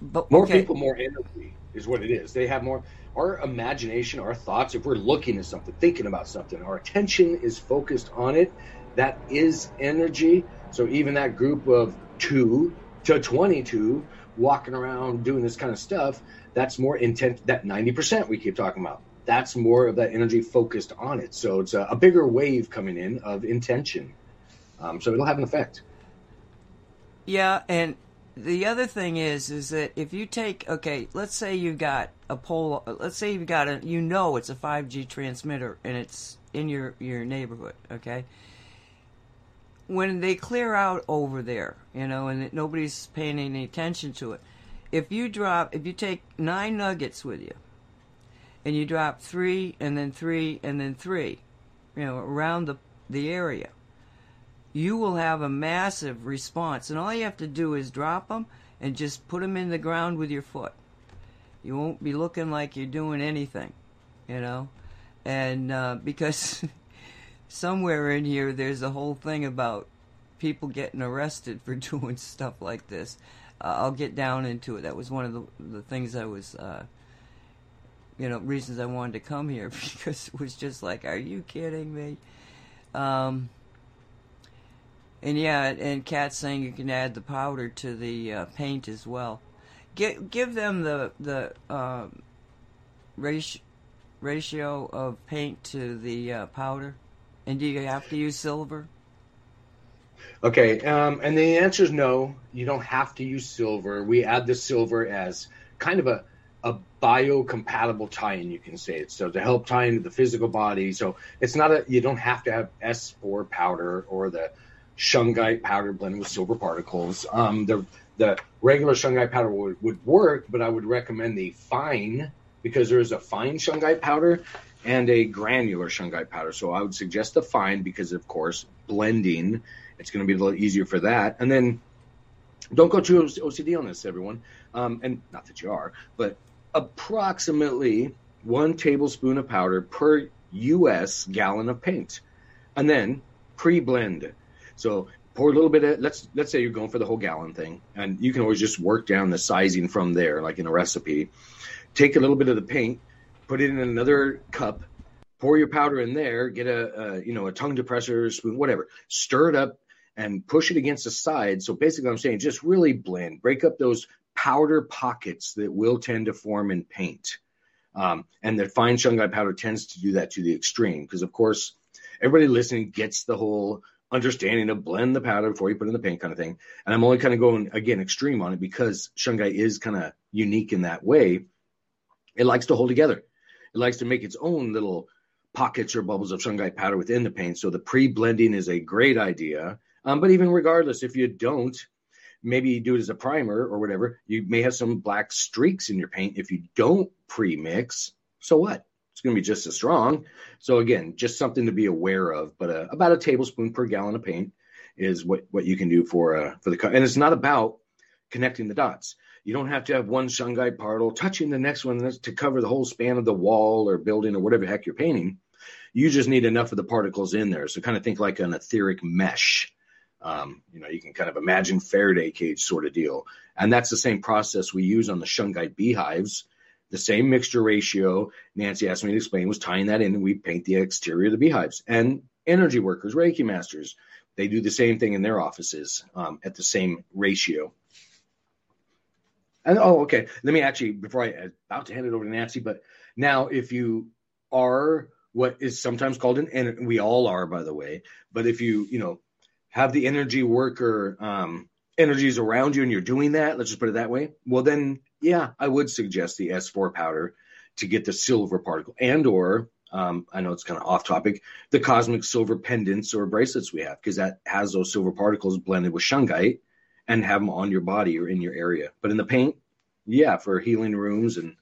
S2: but more okay. people, more energy is what it is. They have more. Our imagination, our thoughts. If we're looking at something, thinking about something, our attention is focused on it. That is energy. So even that group of two to twenty-two walking around doing this kind of stuff, that's more intent. That 90% we keep talking about, that's more of that energy focused on it. So it's a, a bigger wave coming in of intention. Um, so it'll have an effect.
S1: Yeah, and the other thing is, is that if you take, okay, let's say you've got a pole, let's say you've got a, you know, it's a 5G transmitter and it's in your your neighborhood, okay when they clear out over there, you know, and nobody's paying any attention to it, if you drop, if you take nine nuggets with you, and you drop three and then three and then three, you know, around the the area, you will have a massive response. And all you have to do is drop them and just put them in the ground with your foot. You won't be looking like you're doing anything, you know, and uh, because somewhere in here there's a whole thing about people getting arrested for doing stuff like this. Uh, I'll get down into it. That was one of the the things I was, uh, you know, reasons I wanted to come here because it was just like, are you kidding me? Um, and yeah, and Kat's saying you can add the powder to the uh, paint as well. Give give them the the um, ratio ratio of paint to the uh, powder. And do you have to use silver?
S2: Okay, um, and the answer is no. You don't have to use silver. We add the silver as kind of a a biocompatible tie-in, you can say it. So to help tie into the physical body. So it's not a you don't have to have S4 powder or the shungite powder blended with silver particles. Um, the the regular shungite powder would, would work, but I would recommend the fine because there is a fine shungite powder and a granular shungite powder. So I would suggest the fine because, of course, blending it's going to be a little easier for that. And then don't go too OCD on this, everyone. Um, and not that you are, but approximately one tablespoon of powder per U.S. gallon of paint, and then pre-blend. So pour a little bit of let's let's say you're going for the whole gallon thing, and you can always just work down the sizing from there, like in a recipe. Take a little bit of the paint, put it in another cup, pour your powder in there, get a, a you know a tongue depressor, spoon, whatever, stir it up, and push it against the side. So basically, I'm saying just really blend, break up those powder pockets that will tend to form in paint. Um, and the fine shungite powder tends to do that to the extreme because, of course, everybody listening gets the whole understanding of blend the powder before you put in the paint kind of thing. And I'm only kind of going again extreme on it because shungite is kind of unique in that way. It likes to hold together. It likes to make its own little pockets or bubbles of shungite powder within the paint. So the pre-blending is a great idea. Um, but even regardless, if you don't, maybe you do it as a primer or whatever, you may have some black streaks in your paint. If you don't pre-mix, so what? It's going to be just as strong. So again, just something to be aware of. But uh, about a tablespoon per gallon of paint is what what you can do for uh, for the and it's not about connecting the dots. You don't have to have one shungite particle touching the next one to cover the whole span of the wall or building or whatever heck you're painting. You just need enough of the particles in there. So kind of think like an etheric mesh um, you know, you can kind of imagine Faraday cage sort of deal. And that's the same process we use on the shungite beehives. The same mixture ratio Nancy asked me to explain was tying that in, and we paint the exterior of the beehives. And energy workers, Reiki masters, they do the same thing in their offices um, at the same ratio. And oh, okay. Let me actually, before I I'm about to hand it over to Nancy, but now if you are what is sometimes called an, and we all are, by the way, but if you, you know, have the energy worker um, energies around you and you're doing that, let's just put it that way, well then yeah, I would suggest the S4 powder to get the silver particle and or um, I know it's kind of off topic, the cosmic silver pendants or bracelets we have because that has those silver particles blended with shungite and have them on your body or in your area. But in the paint, yeah, for healing rooms and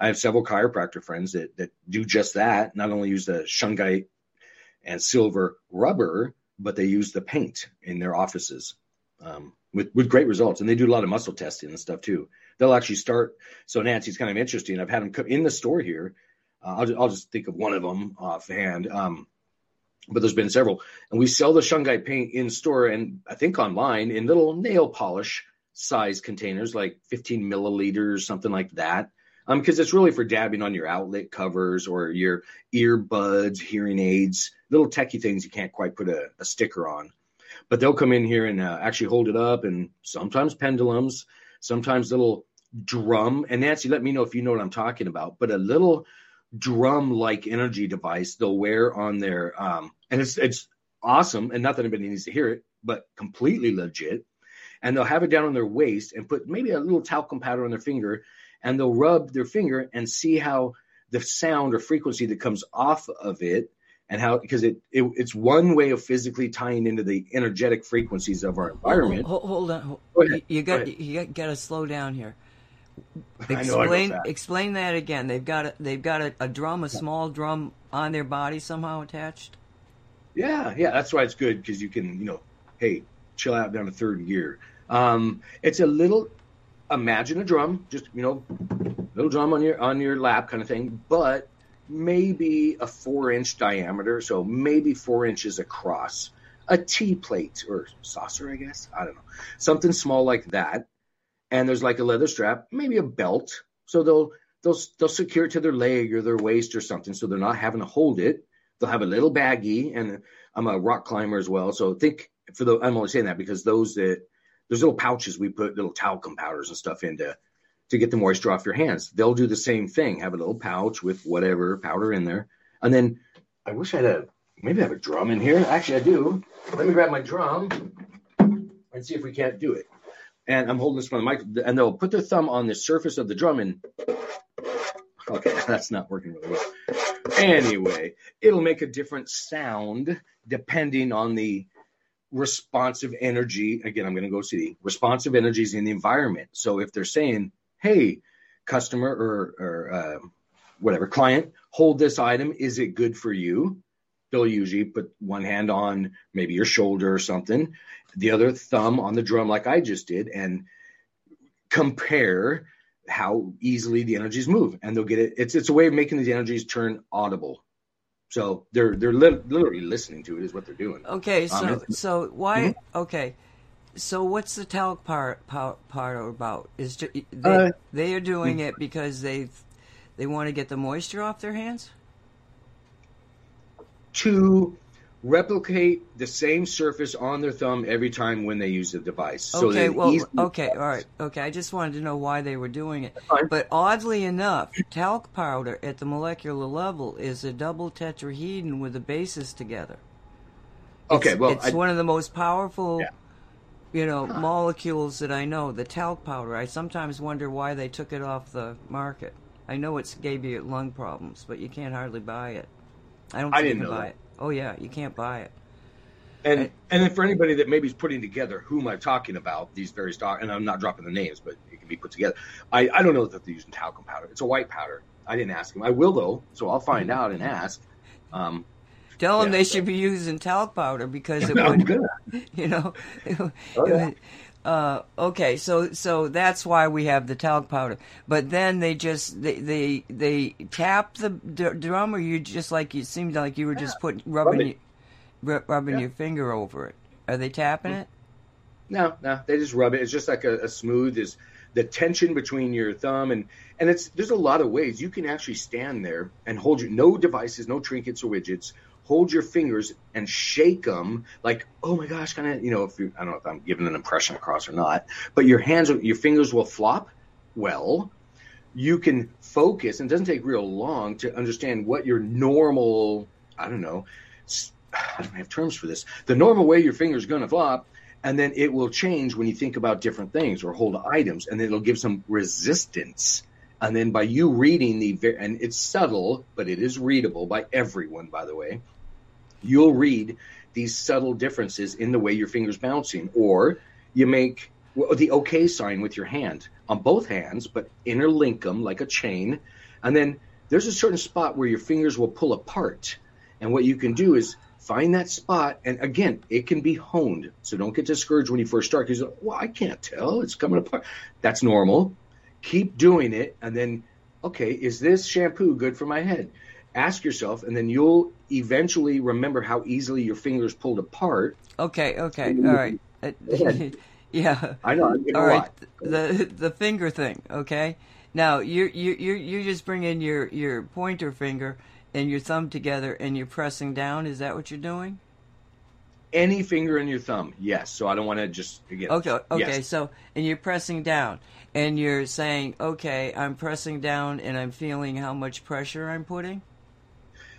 S2: I have several chiropractor friends that that do just that. Not only use the shungite and silver rubber, but they use the paint in their offices um, with with great results. And they do a lot of muscle testing and stuff too. They'll actually start. So Nancy's kind of interesting. I've had them come in the store here. Uh, I'll, just, I'll just think of one of them offhand. Um, but there's been several, and we sell the shungite paint in store and I think online in little nail polish size containers, like 15 milliliters, something like that. Um, because it's really for dabbing on your outlet covers or your earbuds, hearing aids, little techie things you can't quite put a, a sticker on. But they'll come in here and uh, actually hold it up, and sometimes pendulums, sometimes little drum. And Nancy, let me know if you know what I'm talking about. But a little drum-like energy device they'll wear on their, um, and it's it's awesome. And not that anybody needs to hear it, but completely legit. And they'll have it down on their waist and put maybe a little talcum powder on their finger and they'll rub their finger and see how the sound or frequency that comes off of it and how because it, it, it's one way of physically tying into the energetic frequencies of our environment.
S1: Hold, hold on, hold, you, you got you got to slow down here. Explain explain that again. They've got a, they've got a, a drum, a small drum on their body somehow attached.
S2: Yeah, yeah, that's why it's good because you can you know, hey, chill out down to third gear. Um, it's a little imagine a drum, just you know, little drum on your on your lap kind of thing, but maybe a four inch diameter, so maybe four inches across. A tea plate or saucer, I guess. I don't know. Something small like that. And there's like a leather strap, maybe a belt. So they'll they'll they'll secure it to their leg or their waist or something, so they're not having to hold it. They'll have a little baggie, and I'm a rock climber as well, so think for the. I'm only saying that because those that there's little pouches we put little talcum powders and stuff into to get the moisture off your hands. They'll do the same thing. Have a little pouch with whatever powder in there, and then I wish I had a maybe I have a drum in here. Actually, I do. Let me grab my drum and see if we can't do it. and I'm holding this from the mic, and they'll put their thumb on the surface of the drum and. Okay, that's not working really well. Anyway, it'll make a different sound depending on the responsive energy. Again, I'm going to go see responsive energies in the environment. So if they're saying, "Hey, customer or or uh, whatever client, hold this item. Is it good for you?" They'll usually put one hand on maybe your shoulder or something, the other thumb on the drum, like I just did, and compare how easily the energies move. And they'll get it. It's it's a way of making these energies turn audible. So they're they're li- literally listening to it is what they're doing.
S1: Okay, so um, so why? Mm-hmm. Okay, so what's the talc part part, part about? Is just, they uh, they are doing it because they they want to get the moisture off their hands?
S2: To replicate the same surface on their thumb every time when they use the device.
S1: Okay, so well, okay, all right, okay. I just wanted to know why they were doing it. But oddly enough, talc powder at the molecular level is a double tetrahedron with the bases together.
S2: Okay, well,
S1: it's
S2: I,
S1: one of the most powerful.
S2: Yeah.
S1: You know, huh. molecules that I know, the talc powder. I sometimes wonder why they took it off the market. I know it's gave you lung problems, but you can't hardly buy it. I don't think I you can buy that. it. Oh yeah, you can't buy it.
S2: And I, and then for anybody that maybe is putting together whom I'm talking about, these various doc, and I'm not dropping the names, but it can be put together. I, I don't know that they're using talcum powder. It's a white powder. I didn't ask them. I will though, so I'll find out and ask. Um,
S1: Tell them yeah, they so. should be using talc powder because it would, you know, oh, yeah. Uh, okay, so so that's why we have the talc powder. But then they just they they, they tap the drum, or you just like it seemed like you were just putting rubbing Rub rubbing yeah. your finger over it. Are they tapping it?
S2: No, no, they just rub it. It's just like a, a smooth is the tension between your thumb and and it's there's a lot of ways you can actually stand there and hold your no devices, no trinkets or widgets hold your fingers and shake them like, oh my gosh, kind of, you know, if you, I don't know if I'm giving an impression across or not, but your hands, your fingers will flop. Well, you can focus, and it doesn't take real long to understand what your normal, I don't know, I don't have terms for this. The normal way your finger's going to flop, and then it will change when you think about different things or hold items, and it'll give some resistance and then by you reading the and it's subtle but it is readable by everyone by the way you'll read these subtle differences in the way your fingers bouncing or you make the okay sign with your hand on both hands but interlink them like a chain. And then there's a certain spot where your fingers will pull apart. And what you can do is find that spot and again it can be honed. So don't get discouraged when you first start because well i can't tell. It's coming apart. That's normal. Keep doing it and then okay is this shampoo good for my head ask yourself and then you'll eventually remember how easily your fingers pulled apart.
S1: Okay okay all right. Uh, yeah.
S2: i know
S1: all right the the finger thing okay? Now you you you you just bring in your your pointer finger and your thumb together and you're pressing down. Is that what you're doing?
S2: Any finger in your thumb yes. So i don't want to just again
S1: okay okay yes. so and you're pressing down and you're saying, okay, I'm pressing down and I'm feeling how much pressure I'm putting?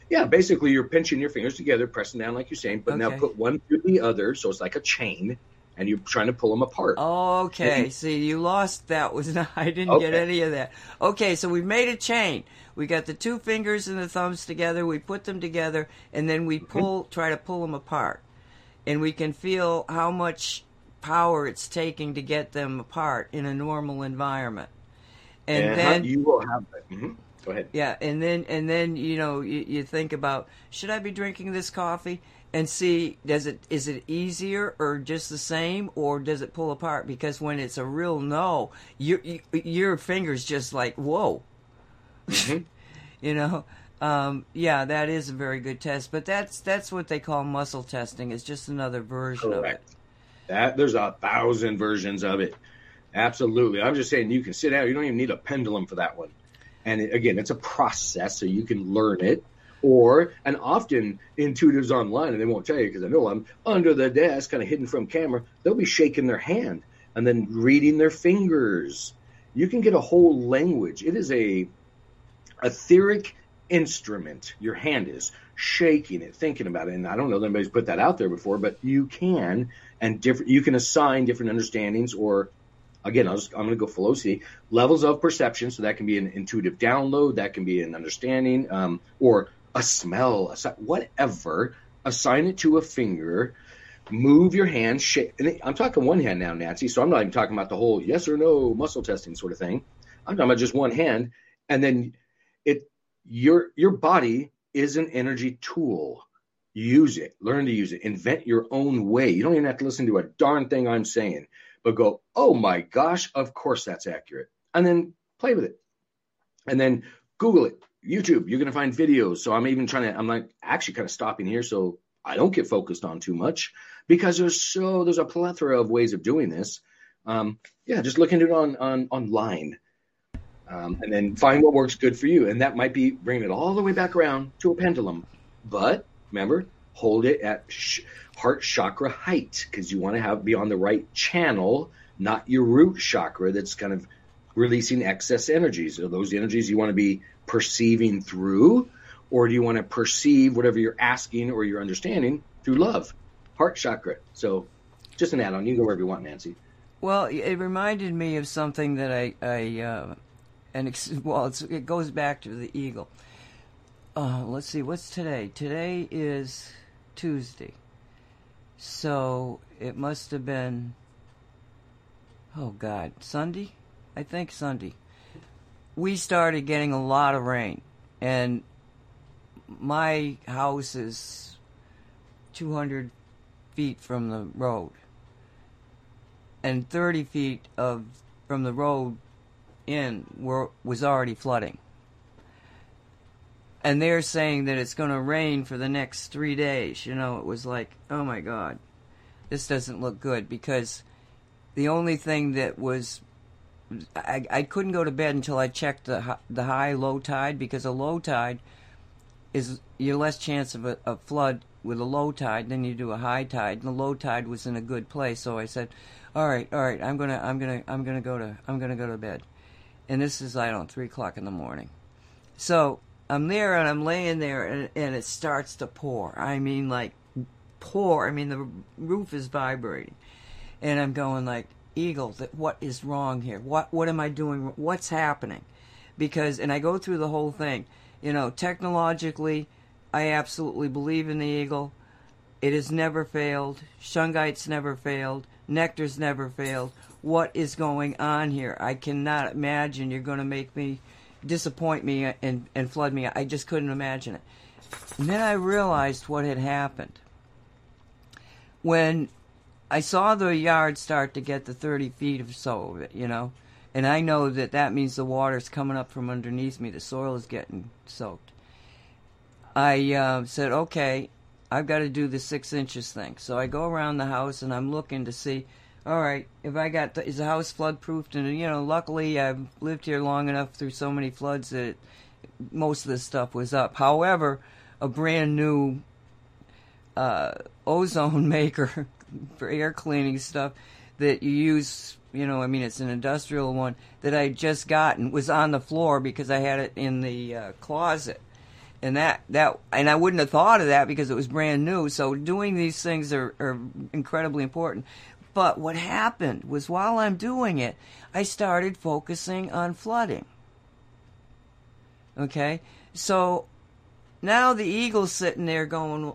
S2: Yeah, basically you're pinching your fingers together, pressing down like you're saying, but okay. now put one through the other, so it's like a chain, and you're trying to pull them apart.
S1: Okay, see, you lost that was not, I didn't okay. get any of that. Okay, so we made a chain. We got the two fingers and the thumbs together. We put them together, and then we pull, mm-hmm. try to pull them apart, and we can feel how much power it's taking to get them apart in a normal environment.
S2: And, and then you will have that. Mm-hmm. Go ahead.
S1: Yeah, and then and then you know you, you think about should I be drinking this coffee and see does it is it easier or just the same or does it pull apart because when it's a real no your your fingers just like whoa mm-hmm. you know um, yeah that is a very good test but that's that's what they call muscle testing it's just another version Correct. of it
S2: that there's a thousand versions of it. Absolutely. I'm just saying you can sit down. You don't even need a pendulum for that one. And it, again, it's a process, so you can learn it. Or, and often intuitives online, and they won't tell you because I know I'm under the desk, kind of hidden from camera, they'll be shaking their hand and then reading their fingers. You can get a whole language. It is a etheric instrument. Your hand is shaking it, thinking about it. And I don't know if anybody's put that out there before, but you can and different you can assign different understandings or again, I am going to go OCD. Levels of perception, so that can be an intuitive download, that can be an understanding, um, or a smell, a, whatever. Assign it to a finger. Move your hand. Shake. I'm talking one hand now, Nancy. So I'm not even talking about the whole yes or no muscle testing sort of thing. I'm talking about just one hand, and then it your your body is an energy tool. Use it. Learn to use it. Invent your own way. You don't even have to listen to a darn thing I'm saying but go, oh my gosh, of course that's accurate. And then play with it. And then Google it, YouTube. You're going to find videos. So I'm even trying to, I'm like actually kind of stopping here so I don't get focused on too much because there's so, there's a plethora of ways of doing this. Um, yeah, just look into it on, on online. Um, and then find what works good for you. And that might be bringing it all the way back around to a pendulum. But remember, hold it at sh- heart chakra height because you want to have be on the right channel, not your root chakra that's kind of releasing excess energies. Are those energies you want to be perceiving through, or do you want to perceive whatever you're asking or you're understanding through love? Heart chakra. So just an add on. You can go wherever you want, Nancy.
S1: Well, it reminded me of something that I, I uh, and well, it goes back to the eagle. Uh, let's see, what's today? Today is Tuesday. So it must have been, oh God, Sunday? I think Sunday. We started getting a lot of rain. And my house is 200 feet from the road. And 30 feet of from the road in were, was already flooding and they're saying that it's going to rain for the next three days. You know, it was like, oh my God, this doesn't look good because the only thing that was, I, I couldn't go to bed until I checked the the high low tide because a low tide is you're less chance of a, a flood with a low tide than you do a high tide. And the low tide was in a good place, so I said, all right, all right, I'm gonna I'm gonna I'm gonna go to I'm gonna go to bed, and this is I don't three o'clock in the morning, so I'm there and I'm laying there and, and it starts to pour. I mean, like pour. I mean, the roof is vibrating, and I'm going like, Eagle, what is wrong here? What what am I doing? What's happening? Because and I go through the whole thing. You know, technologically, I absolutely believe in the Eagle. It has never failed. Shungite's never failed. Nectar's never failed. What is going on here? I cannot imagine you're going to make me disappoint me and, and flood me. I just couldn't imagine it. And then I realized what had happened. When I saw the yard start to get the 30 feet or so of it, you know, and I know that that means the water's coming up from underneath me, the soil is getting soaked. I uh, said, okay, I've got to do the six inches thing. So I go around the house and I'm looking to see all right, if I got the, is the house flood proofed, and you know, luckily I've lived here long enough through so many floods that most of this stuff was up. However, a brand new uh, ozone maker for air cleaning stuff that you use, you know, I mean, it's an industrial one that I just gotten was on the floor because I had it in the uh, closet. And that, that, and I wouldn't have thought of that because it was brand new. So doing these things are, are incredibly important. But what happened was while I'm doing it, I started focusing on flooding. Okay? So now the eagle's sitting there going,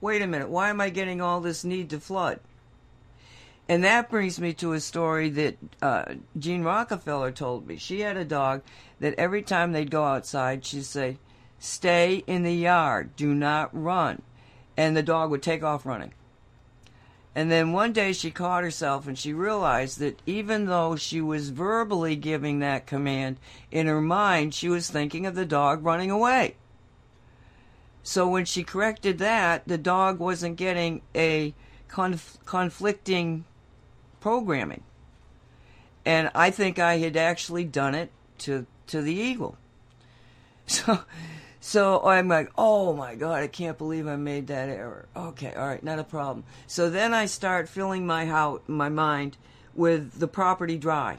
S1: wait a minute, why am I getting all this need to flood? And that brings me to a story that uh, Jean Rockefeller told me. She had a dog that every time they'd go outside, she'd say, Stay in the yard, do not run. And the dog would take off running. And then one day she caught herself and she realized that even though she was verbally giving that command, in her mind she was thinking of the dog running away. So when she corrected that, the dog wasn't getting a conf- conflicting programming. And I think I had actually done it to to the eagle. So so I'm like, oh my God, I can't believe I made that error. Okay, all right, not a problem. So then I start filling my how, my mind with the property dry.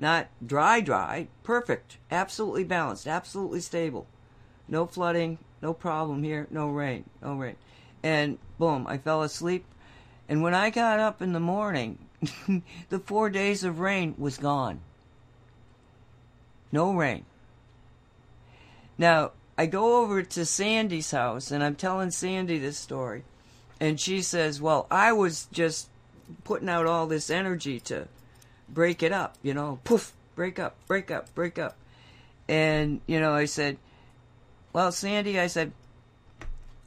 S1: Not dry, dry, perfect, absolutely balanced, absolutely stable. No flooding, no problem here, no rain, no rain. And boom, I fell asleep. And when I got up in the morning, the four days of rain was gone. No rain. Now, I go over to Sandy's house and I'm telling Sandy this story. And she says, Well, I was just putting out all this energy to break it up, you know, poof, break up, break up, break up. And, you know, I said, Well, Sandy, I said,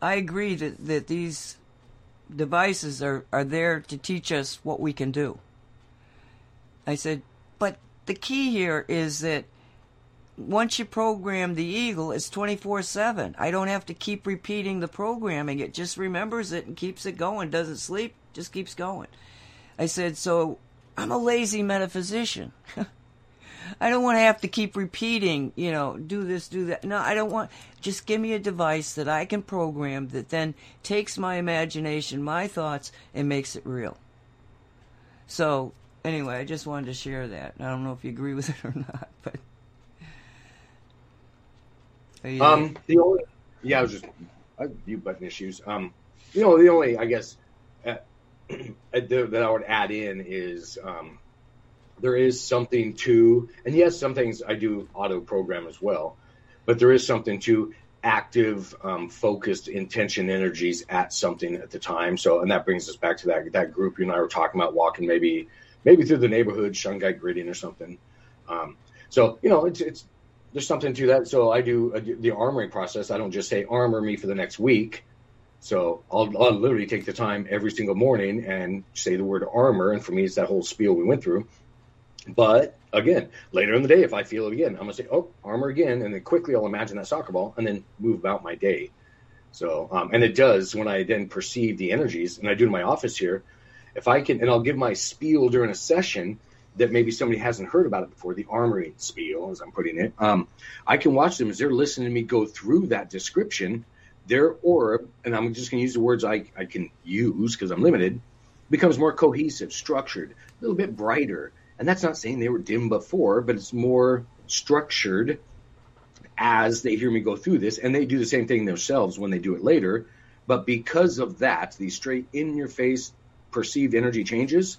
S1: I agree that, that these devices are, are there to teach us what we can do. I said, but the key here is that once you program the eagle, it's 24 7. I don't have to keep repeating the programming. It just remembers it and keeps it going, doesn't sleep, just keeps going. I said, so I'm a lazy metaphysician. I don't want to have to keep repeating, you know, do this, do that. No, I don't want, just give me a device that I can program that then takes my imagination, my thoughts, and makes it real. So, anyway, I just wanted to share that. I don't know if you agree with it or not, but.
S2: Um, the only, yeah, I was just a few button issues. Um, you know, the only, I guess, uh, that I would add in is um, there is something to, and yes, some things I do auto program as well, but there is something to active, um, focused intention energies at something at the time. So, and that brings us back to that that group you and I were talking about walking maybe maybe through the neighborhood, shungite gridding or something. Um, so, you know, it's it's there's something to that. So I do uh, the armoring process. I don't just say armor me for the next week. So I'll, I'll literally take the time every single morning and say the word armor. And for me, it's that whole spiel we went through. But again, later in the day, if I feel it again, I'm gonna say, "Oh, armor again," and then quickly I'll imagine that soccer ball and then move about my day. So, um, and it does when I then perceive the energies, and I do in my office here. If I can, and I'll give my spiel during a session that maybe somebody hasn't heard about it before, the armory spiel, as I'm putting it. Um, I can watch them as they're listening to me go through that description. Their orb, and I'm just going to use the words I, I can use because I'm limited, becomes more cohesive, structured, a little bit brighter, and that's not saying they were dim before, but it's more structured as they hear me go through this. And they do the same thing themselves when they do it later. But because of that, these straight in your face perceived energy changes,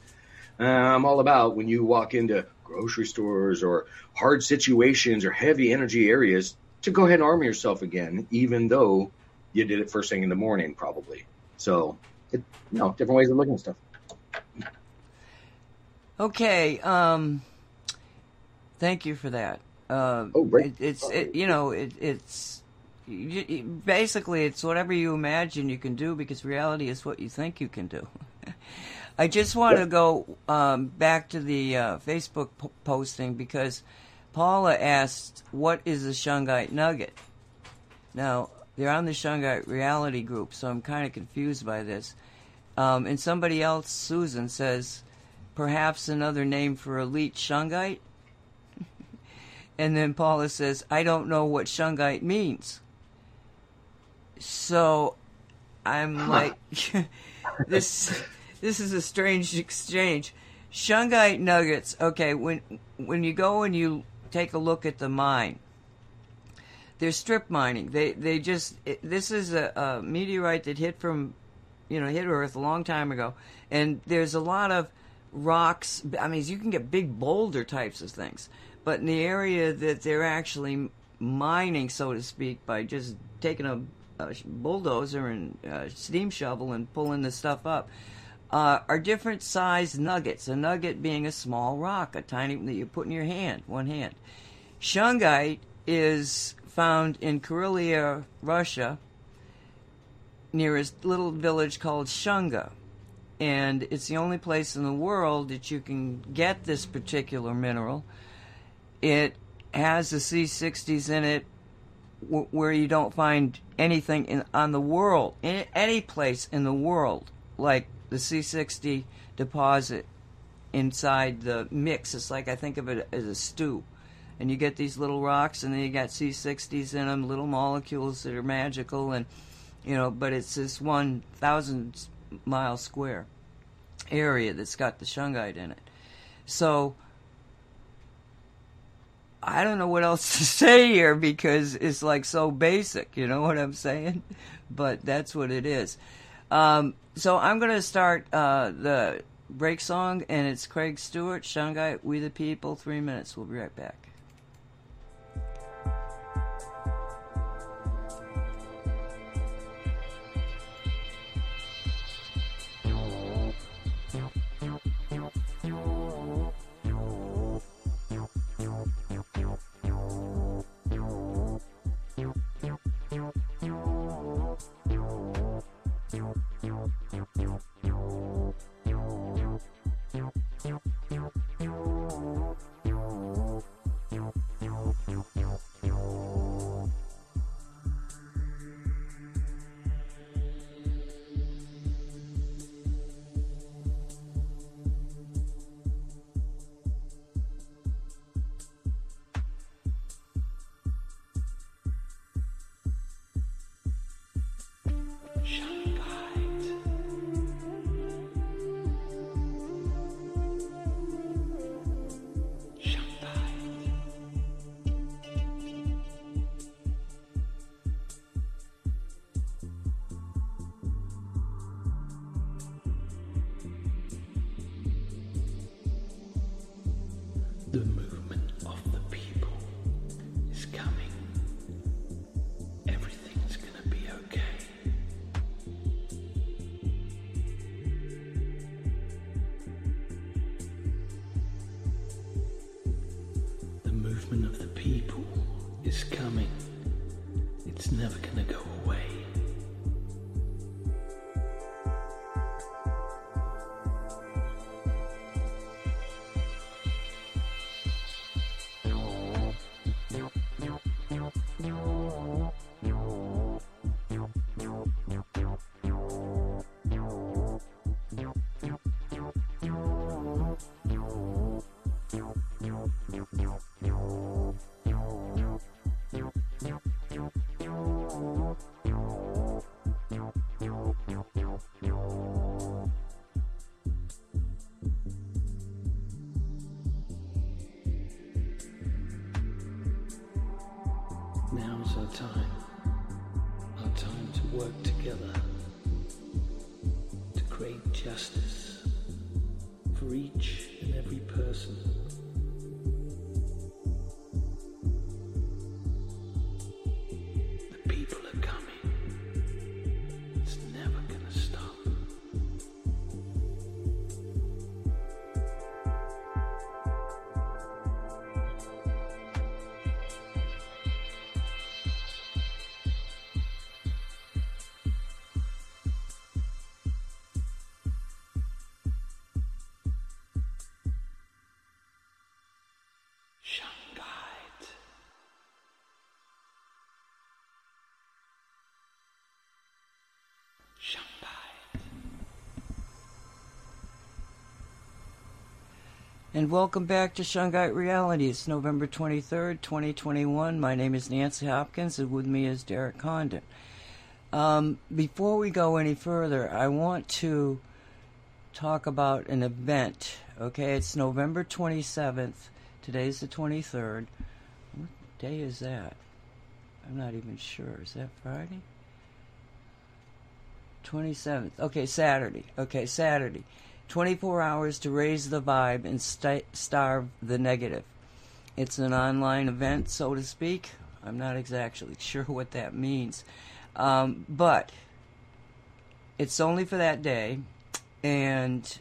S2: uh, I'm all about when you walk into grocery stores or hard situations or heavy energy areas to go ahead and arm yourself again, even though you did it first thing in the morning, probably. So, it, you know, different ways of looking at stuff.
S1: Okay. Um, thank you for that. Uh,
S2: oh, great.
S1: It, it's it, you know it, it's you, basically it's whatever you imagine you can do because reality is what you think you can do. I just want to go um, back to the uh, Facebook po- posting because Paula asked, "What is a shungite nugget?" Now they're on the shungite reality group, so I'm kind of confused by this. Um, and somebody else, Susan, says perhaps another name for elite shungite. and then Paula says, I don't know what shungite means. So I'm like, this this is a strange exchange. Shungite nuggets. Okay, when when you go and you take a look at the mine, they're strip mining. They they just it, this is a, a meteorite that hit from, you know, hit Earth a long time ago, and there's a lot of rocks. I mean, you can get big boulder types of things, but in the area that they're actually mining, so to speak, by just taking a, a bulldozer and a steam shovel and pulling the stuff up, uh, are different sized nuggets. A nugget being a small rock, a tiny that you put in your hand, one hand. Shungite is found in Karelia, Russia, near a little village called Shunga and it's the only place in the world that you can get this particular mineral. It has the C60s in it w- where you don't find anything in, on the world, in any place in the world, like the C60 deposit inside the mix. It's like I think of it as a stew. And you get these little rocks, and then you got C60s in them, little molecules that are magical, and you know, but it's this one thousand mile square area that's got the shungite in it. So I don't know what else to say here because it's like so basic, you know what I'm saying? But that's what it is. Um, so I'm going to start uh, the break song, and it's Craig Stuart, Shungite, We the People, three minutes. We'll be right back.
S3: Now's our time. Our time to work together And
S1: welcome back to Shungite Reality. It's November 23rd, 2021. My name is Nancy Hopkins, and with me is Derek Condit. Um, before we go any further, I want to talk about an event. Okay, it's November 27th. Today's the 23rd. What day is that? I'm not even sure. Is that Friday? 27th. Okay, Saturday. Okay, Saturday. 24 hours to raise the vibe and sta starve the negative. It's an online event, so to speak. I'm not exactly sure what that means. Um, but it's only for that day, and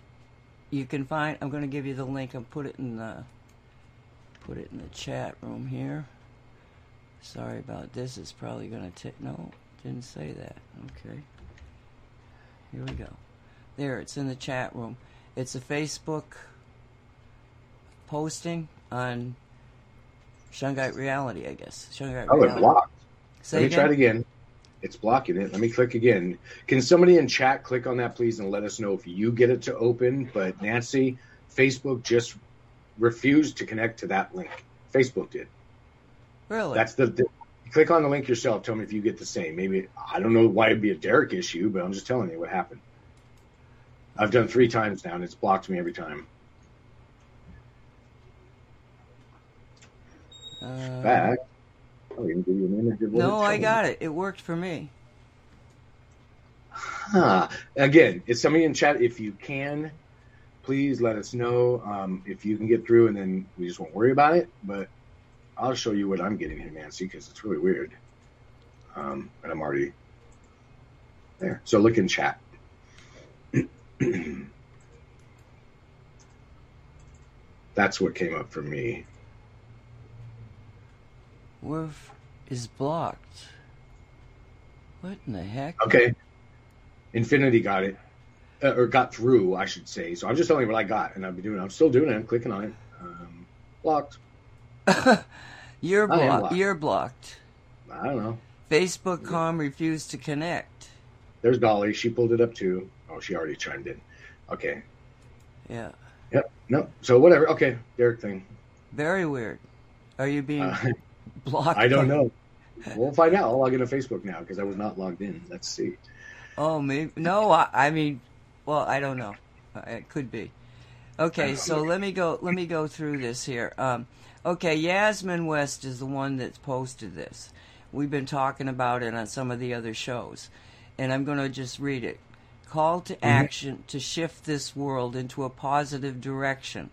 S1: you can find. I'm going to give you the link and put it in the put it in the chat room here. Sorry about this. It's probably going to take. No, didn't say that. Okay. Here we go. There, it's in the chat room. It's a Facebook posting on Shungite Reality, I guess. Shungite
S2: Oh, it blocked.
S1: Say
S2: Let me
S1: again?
S2: try it again. It's blocking it. Let me click again. Can somebody in chat click on that, please, and let us know if you get it to open? But Nancy, Facebook just refused to connect to that link. Facebook did.
S1: Really?
S2: That's the, the click on the link yourself. Tell me if you get the same. Maybe I don't know why it'd be a Derek issue, but I'm just telling you what happened. I've done three times now, and it's blocked me every time.
S1: Uh,
S2: Back. Give you an image of
S1: no, I got it. It worked for me.
S2: Huh. Again, it's somebody in chat. If you can, please let us know um, if you can get through, and then we just won't worry about it. But I'll show you what I'm getting here, Nancy, because it's really weird. Um, and I'm already there. So look in chat. That's what came up for me.
S1: Woof is blocked. What in the heck?
S2: Okay. Infinity got it. Uh, or got through, I should say. So I'm just telling you what I got, and I've been doing it. I'm still doing it. I'm clicking on it. Um, blocked.
S1: You're
S2: am
S1: blocked. You're blocked.
S2: I don't know.
S1: Facebook com refused to connect.
S2: There's Dolly. She pulled it up too. Oh, she already chimed in. Okay.
S1: Yeah.
S2: Yep. No. So whatever. Okay. Derek thing.
S1: Very weird. Are you being
S2: Uh,
S1: blocked?
S2: I don't know. We'll find out. I'll log into Facebook now because I was not logged in. Let's see.
S1: Oh, maybe. No, I, I mean, well, I don't know. Uh, It could be. Okay, so let me go. Let me go through this here. Um, okay, Yasmin West is the one that's posted this. We've been talking about it on some of the other shows, and I'm going to just read it. Call to mm-hmm. action to shift this world into a positive direction.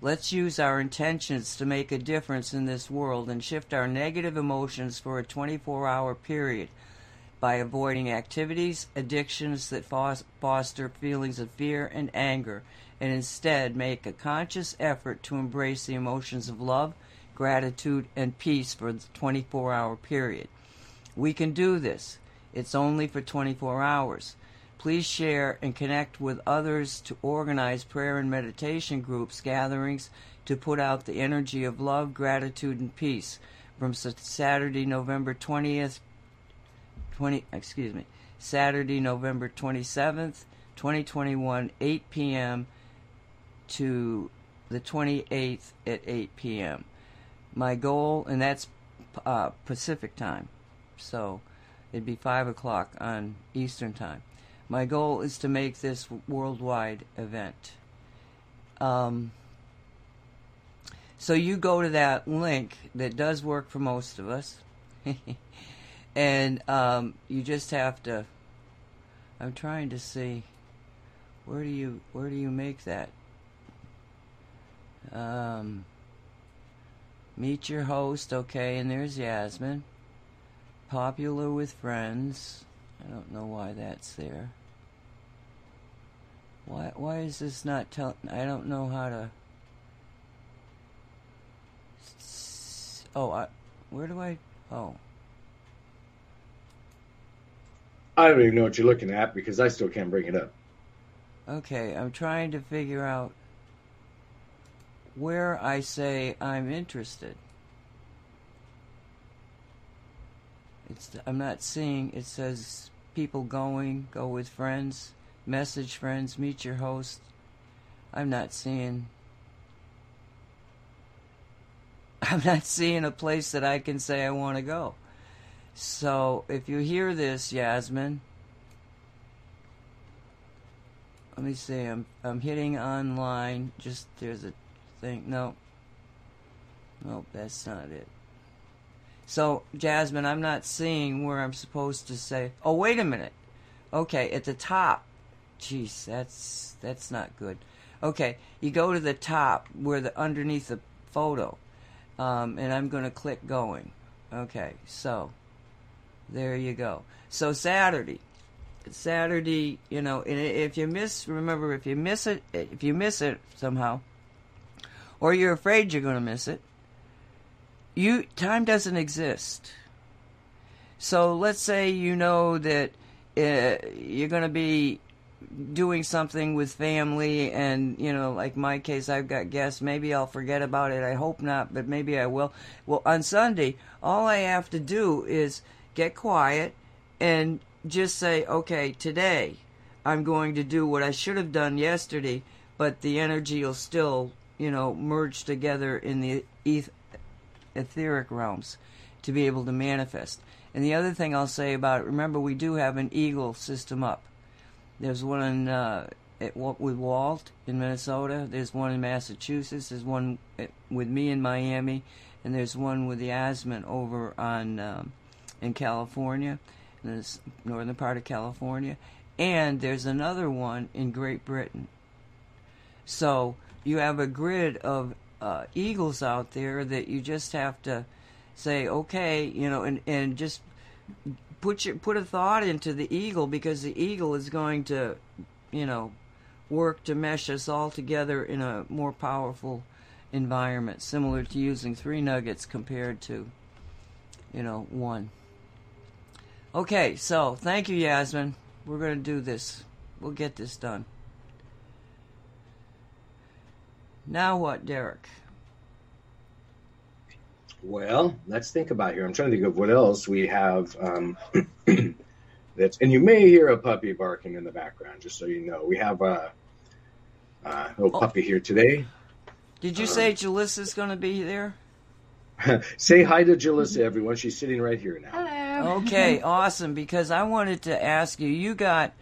S1: Let's use our intentions to make a difference in this world and shift our negative emotions for a 24 hour period by avoiding activities, addictions that foster feelings of fear and anger, and instead make a conscious effort to embrace the emotions of love, gratitude, and peace for the 24 hour period. We can do this. It's only for 24 hours. Please share and connect with others to organize prayer and meditation groups, gatherings to put out the energy of love, gratitude, and peace from Saturday, November 20th, 20, excuse me, Saturday, November 27th, 2021, 8 p.m. to the 28th at 8 p.m. My goal, and that's uh, Pacific time, so it'd be 5 o'clock on Eastern time. My goal is to make this worldwide event. Um, so you go to that link that does work for most of us. and um, you just have to i'm trying to see where do you where do you make that um, meet your host okay and there's yasmin popular with friends i don't know why that's there why why is this not telling i don't know how to oh I, where do i oh
S2: I don't even know what you're looking at because I still can't bring it up.
S1: Okay, I'm trying to figure out where I say I'm interested. It's I'm not seeing it says people going, go with friends, message friends, meet your host. I'm not seeing I'm not seeing a place that I can say I want to go. So if you hear this, Yasmin, let me see. I'm I'm hitting online. Just there's a thing. No. Nope, that's not it. So Jasmine, I'm not seeing where I'm supposed to say. Oh, wait a minute. Okay, at the top. Jeez, that's that's not good. Okay, you go to the top where the underneath the photo, um, and I'm going to click going. Okay, so there you go. So Saturday, Saturday, you know, and if you miss, remember, if you miss it, if you miss it somehow, or you're afraid you're going to miss it, you time doesn't exist. So let's say you know that uh, you're going to be doing something with family, and you know, like my case, I've got guests. Maybe I'll forget about it. I hope not, but maybe I will. Well, on Sunday, all I have to do is get quiet and just say, okay, today I'm going to do what I should have done yesterday, but the energy will still, you know, merge together in the eth- etheric realms to be able to manifest. And the other thing I'll say about it, remember, we do have an eagle system up. There's one in, uh, at, with Walt in Minnesota. There's one in Massachusetts. There's one with me in Miami, and there's one with Yasmin over on um, in California, in the northern part of California, and there's another one in Great Britain. So you have a grid of uh, eagles out there that you just have to say, okay, you know, and, and just put your put a thought into the eagle because the eagle is going to, you know, work to mesh us all together in a more powerful environment, similar to using three nuggets compared to, you know, one. Okay, so thank you, Yasmin. We're going to do this. We'll get this done. Now what, Derek?
S2: Well, let's think about here. I'm trying to think of what else we have. Um, that's and you may hear a puppy barking in the background, just so you know. We have a, a little oh. puppy here today.
S1: Did you um, say Jalissa's going to be there?
S2: say hi to Jalissa, everyone. She's sitting right here now.
S4: Hello.
S1: Okay, awesome. Because I wanted to ask you, you got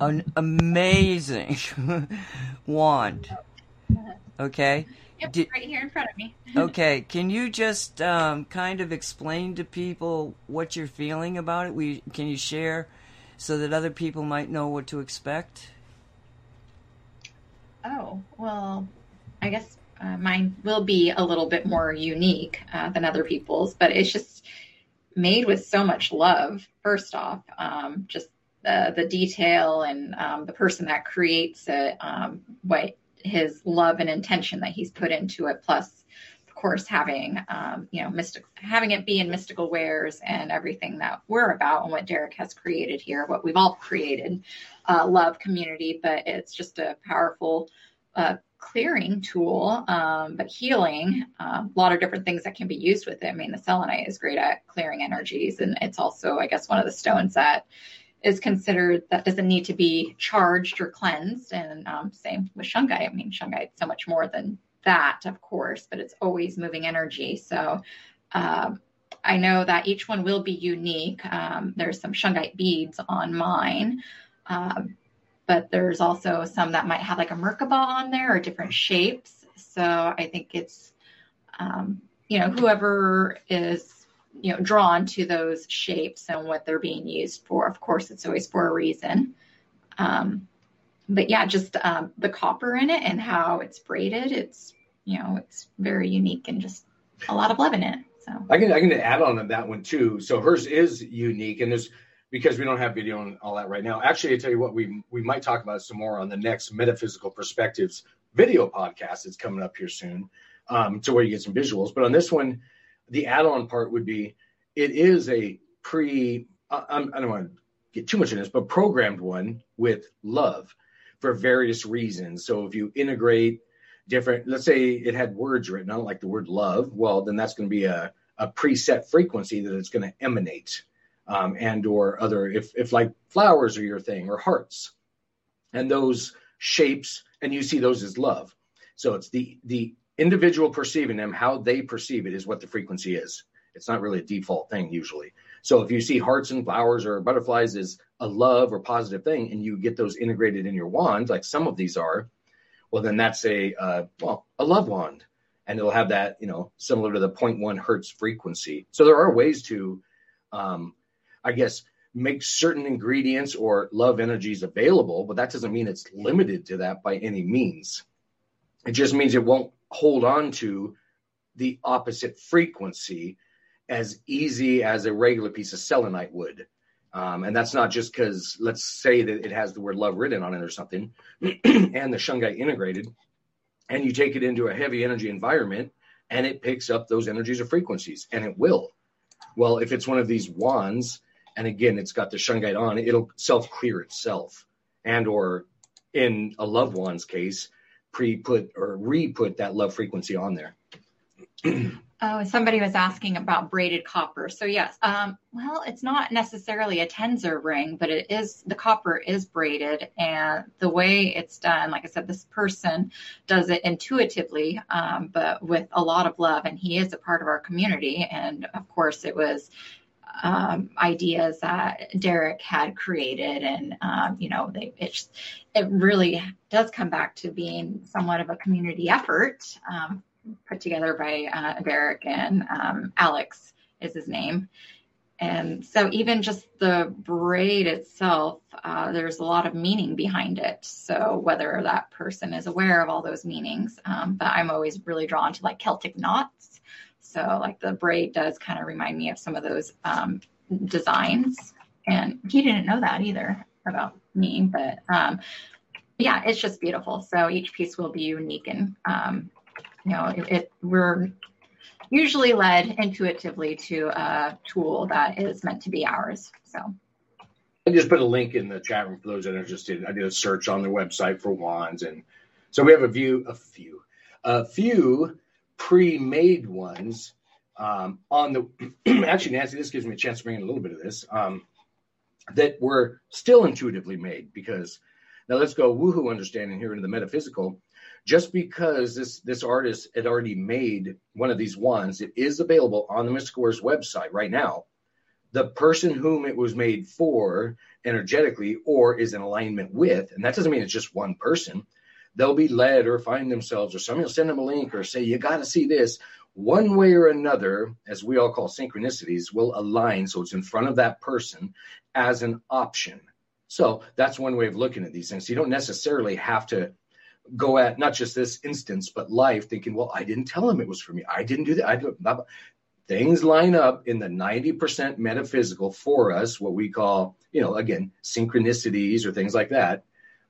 S1: an amazing wand. Okay.
S4: Yep, Did, right here in front of me.
S1: okay, can you just um, kind of explain to people what you're feeling about it? We can you share so that other people might know what to expect?
S4: Oh well, I guess uh, mine will be a little bit more unique uh, than other people's, but it's just made with so much love. First off, um, just the the detail and um, the person that creates it, um, what his love and intention that he's put into it plus of course having um, you know mystic having it be in mystical wares and everything that we're about and what derek has created here what we've all created uh, love community but it's just a powerful uh, clearing tool um, but healing uh, a lot of different things that can be used with it. I mean the selenite is great at clearing energies and it's also i guess one of the stones that is considered that doesn't need to be charged or cleansed. And um, same with shungite. I mean, shungite so much more than that, of course, but it's always moving energy. So um, I know that each one will be unique. Um, there's some shungite beads on mine. Um, but there's also some that might have like a Merkaba on there or different shapes. So I think it's, um, you know, whoever is you know drawn to those shapes and what they're being used for. Of course, it's always for a reason. Um, but yeah, just um, the copper in it and how it's braided. It's you know it's very unique and just a lot of love in it. So
S2: I can I can add on to that one too. So hers is unique and there's because we don't have video and all that right now. Actually, I tell you what, we we might talk about some more on the next metaphysical perspectives video podcast that's coming up here soon, um, to where you get some visuals. But on this one, the add-on part would be it is a pre I, I don't want to get too much in this, but programmed one with love for various reasons. So if you integrate different, let's say it had words written on like the word love, well, then that's going to be a, a preset frequency that it's going to emanate. Um, and or other if if like flowers are your thing or hearts and those shapes and you see those as love so it's the the individual perceiving them, how they perceive it is what the frequency is. It's not really a default thing usually. So if you see hearts and flowers or butterflies as a love or positive thing, and you get those integrated in your wand, like some of these are, well, then that's a uh, well a love wand, and it'll have that you know similar to the 0.1 hertz frequency. So there are ways to, um, I guess, make certain ingredients or love energies available, but that doesn't mean it's limited to that by any means. It just means it won't hold on to the opposite frequency as easy as a regular piece of selenite would. Um, and that's not just because, let's say that it has the word love written on it or something, and the shungite integrated, and you take it into a heavy energy environment and it picks up those energies or frequencies, and it will. Well, if it's one of these wands, and again, it's got the shungite on, it'll self clear itself. And, or in a loved one's case, pre-put or re-put that love frequency on there.
S4: oh, somebody was asking about braided copper. So yes, um, well, it's not necessarily a tensor ring, but it is the copper is braided, and the way it's done, like I said, this person does it intuitively, um, but with a lot of love, and he is a part of our community, and of course, it was um, ideas that Derek had created, and um, you know, they, it it really does come back to being somewhat of a community effort um, put together by uh, Derek and um, Alex is his name, and so even just the braid itself, uh, there's a lot of meaning behind it. So whether that person is aware of all those meanings, um, but I'm always really drawn to like Celtic knots. So like the braid does kind of remind me of some of those um, designs. And he didn't know that either about me, but um, yeah, it's just beautiful. So each piece will be unique and um, you know it, it, we're usually led intuitively to a tool that is meant to be ours. So
S2: I just put a link in the chat room for those that are interested. I did a search on their website for wands, and so we have a view, a few, a few pre-made ones um, on the. actually, Nancy, this gives me a chance to bring in a little bit of this um, that were still intuitively made because now let's go woohoo understanding here into the metaphysical just because this this artist had already made one of these ones, it is available on the Mystical Wares website right now. The person whom it was made for energetically or is in alignment with, and that doesn't mean it's just one person, they'll be led or find themselves, or somebody will send them a link or say, You got to see this. One way or another, as we all call synchronicities, will align so it's in front of that person as an option. So that's one way of looking at these things. You don't necessarily have to go at not just this instance, but life, thinking, well, I didn't tell him it was for me. I didn't do that. I do Things line up in the 90% metaphysical for us, what we call, you know, again, synchronicities or things like that.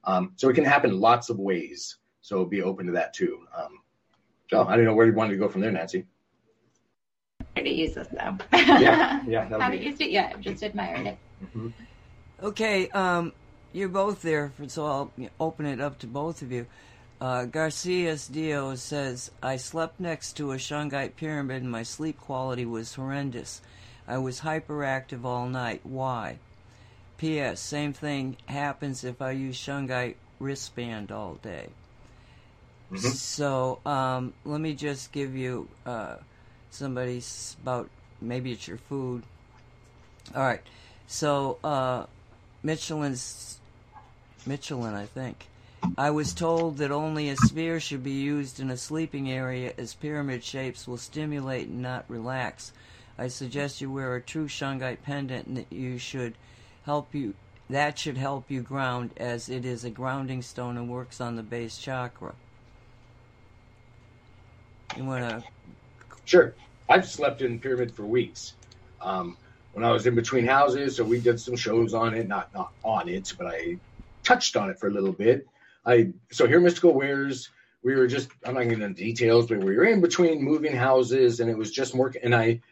S2: Um, so it can happen lots of ways. So be open to that too. Um, so I don't know where you wanted to go from there, Nancy.
S4: to use this though.
S2: yeah, yeah.
S4: Haven't used it yet. I've just admired it.
S1: Mm-hmm. Okay, um, you're both there, so I'll open it up to both of you. Uh, Garcias Dio says, I slept next to a Shungite pyramid and my sleep quality was horrendous. I was hyperactive all night. Why? P.S. Same thing happens if I use Shungite wristband all day. Mm-hmm. So um, let me just give you uh, somebody's about maybe it's your food. All right. So uh, Michelin's Michelin, I think. I was told that only a sphere should be used in a sleeping area as pyramid shapes will stimulate and not relax. I suggest you wear a true shungite pendant and that you should help you that should help you ground as it is a grounding stone and works on the base chakra. You want to
S2: Sure. I've slept in pyramid for weeks. Um, when I was in between houses, so we did some shows on it, not not on it, but I touched on it for a little bit. I so here Mystical Wares, we were just I'm not getting into details, but we were in between moving houses and it was just more and I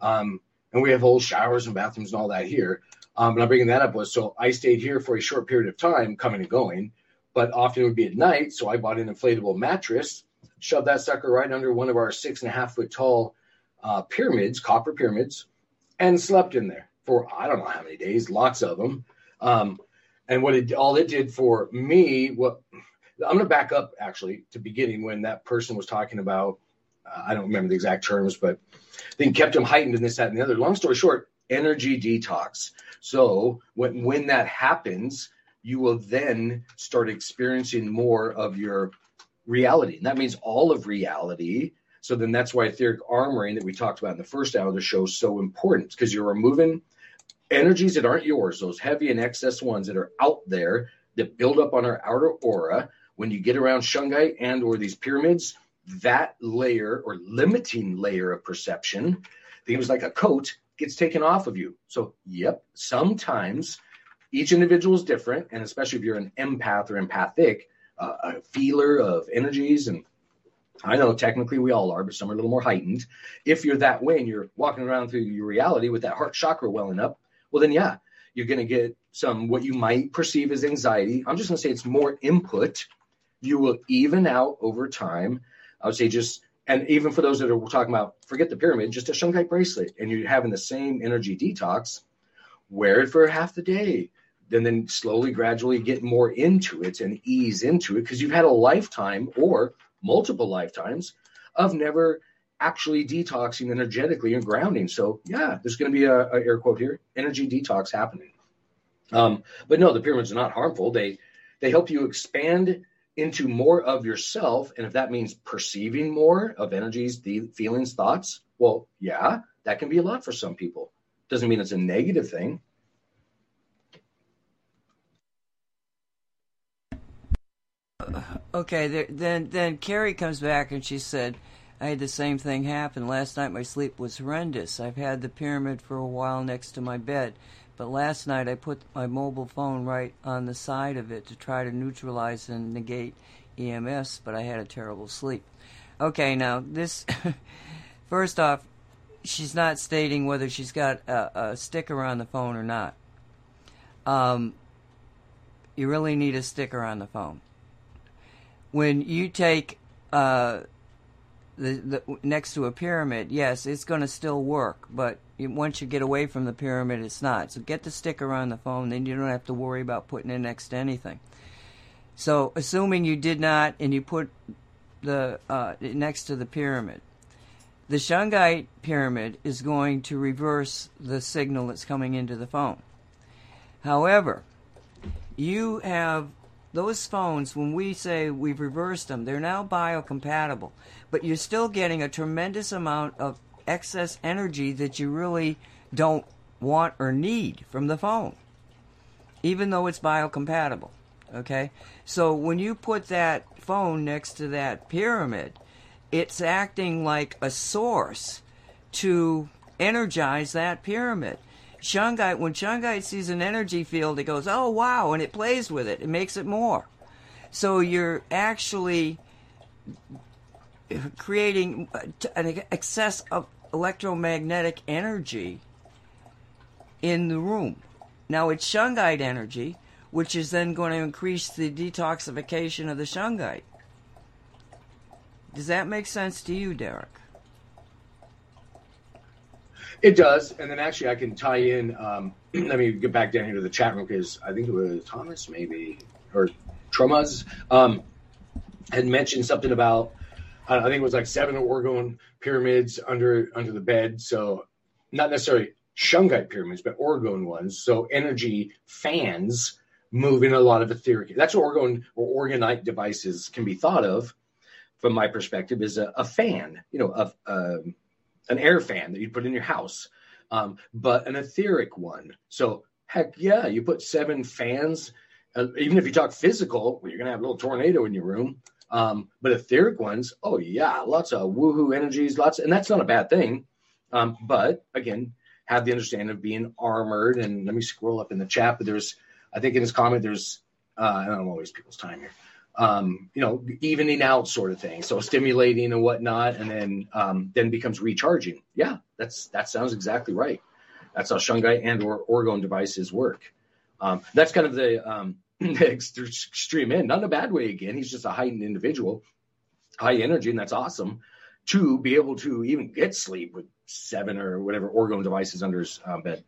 S2: um and we have whole showers and bathrooms and all that here. Um, but I'm bringing that up was so I stayed here for a short period of time, coming and going, but often it would be at night. So I bought an inflatable mattress, shoved that sucker right under one of our six and a half foot tall uh, pyramids, copper pyramids, and slept in there for I don't know how many days, lots of them. Um, and what it all it did for me what i'm going to back up actually to beginning when that person was talking about uh, i don't remember the exact terms but then kept him heightened and this that and the other long story short energy detox. So when when that happens you will then start experiencing more of your reality. And that means all of reality. So then that's why etheric armoring that we talked about in the first hour of the show is so important because you're removing energies that aren't yours, those heavy and excess ones that are out there that build up on our outer aura, when you get around shungite and or these pyramids, that layer or limiting layer of perception, things like a coat, gets taken off of you. So, yep, sometimes each individual is different, and especially if you're an empath or empathic, uh, a feeler of energies and I know technically we all are, but some are a little more heightened. If you're that way and you're walking around through your reality with that heart chakra welling up, well, then, yeah, you're going to get some what you might perceive as anxiety. I'm just going to say it's more input. You will even out over time. I would say just, and even for those that are talking about, forget the pyramid, just a shungite bracelet, and you're having the same energy detox, wear it for half the day. And then slowly, gradually get more into it and ease into it because you've had a lifetime or multiple lifetimes of never actually detoxing energetically and grounding. So yeah, there's going to be a, a, air quote here, energy detox happening. Um, but no, the pyramids are not harmful. They they help you expand into more of yourself, and if that means perceiving more of energies, the feelings, thoughts, well, yeah, that can be a lot for some people. Doesn't mean it's a negative thing.
S1: Okay, then then Carrie comes back and she said, "I had the same thing happen last night. My sleep was horrendous. I've had the pyramid for a while next to my bed, but last night I put my mobile phone right on the side of it to try to neutralize and negate EMS, but I had a terrible sleep." Okay, now this first off, she's not stating whether she's got a, a sticker on the phone or not. Um, you really need a sticker on the phone when you take uh, the, the next to a pyramid, yes, it's going to still work, but once you get away from the pyramid, it's not. So get the sticker on the phone, then you don't have to worry about putting it next to anything. So, assuming you did not, and you put the uh, next to the pyramid, the Shungite pyramid is going to reverse the signal that's coming into the phone. However, you have those phones, when we say we've reversed them, they're now biocompatible, but you're still getting a tremendous amount of excess energy that you really don't want or need from the phone, even though it's biocompatible. Okay? So when you put that phone next to that pyramid, it's acting like a source to energize that pyramid. Shungite, when Shungite sees an energy field, it goes, oh wow, and it plays with it. It makes it more. So you're actually creating an excess of electromagnetic energy in the room. Now it's Shungite energy, which is then going to increase the detoxification of the Shungite. Does that make sense to you, Derek?
S2: It does, and then actually I can tie in. Um, let me get back down here to the chat room because I think it was Thomas, maybe or Tromas, um, had mentioned something about. I think it was like seven orgone pyramids under under the bed. So not necessarily shungite pyramids, but orgone ones. So energy fans moving a lot of etheric. That's what orgone or orgonite devices can be thought of, from my perspective, is a, a fan. You know, of um, an air fan that you put in your house, um, but an etheric one. So heck yeah, you put seven fans. Uh, even if you talk physical, well, you're gonna have a little tornado in your room. Um, but etheric ones, oh yeah, lots of woohoo energies, lots, and that's not a bad thing. Um, but again, have the understanding of being armored. And let me scroll up in the chat. But there's, I think in his comment, there's, uh, I don't know, waste people's time here um, you know, evening out sort of thing. So stimulating and whatnot, and then um, then becomes recharging. Yeah, that's that sounds exactly right. That's how shungite and or orgone devices work. Um, that's kind of the, um, extreme end, not in a bad way. Again, he's just a heightened individual, high energy, and that's awesome. To be able to even get sleep with seven or whatever orgone devices under his uh, bed.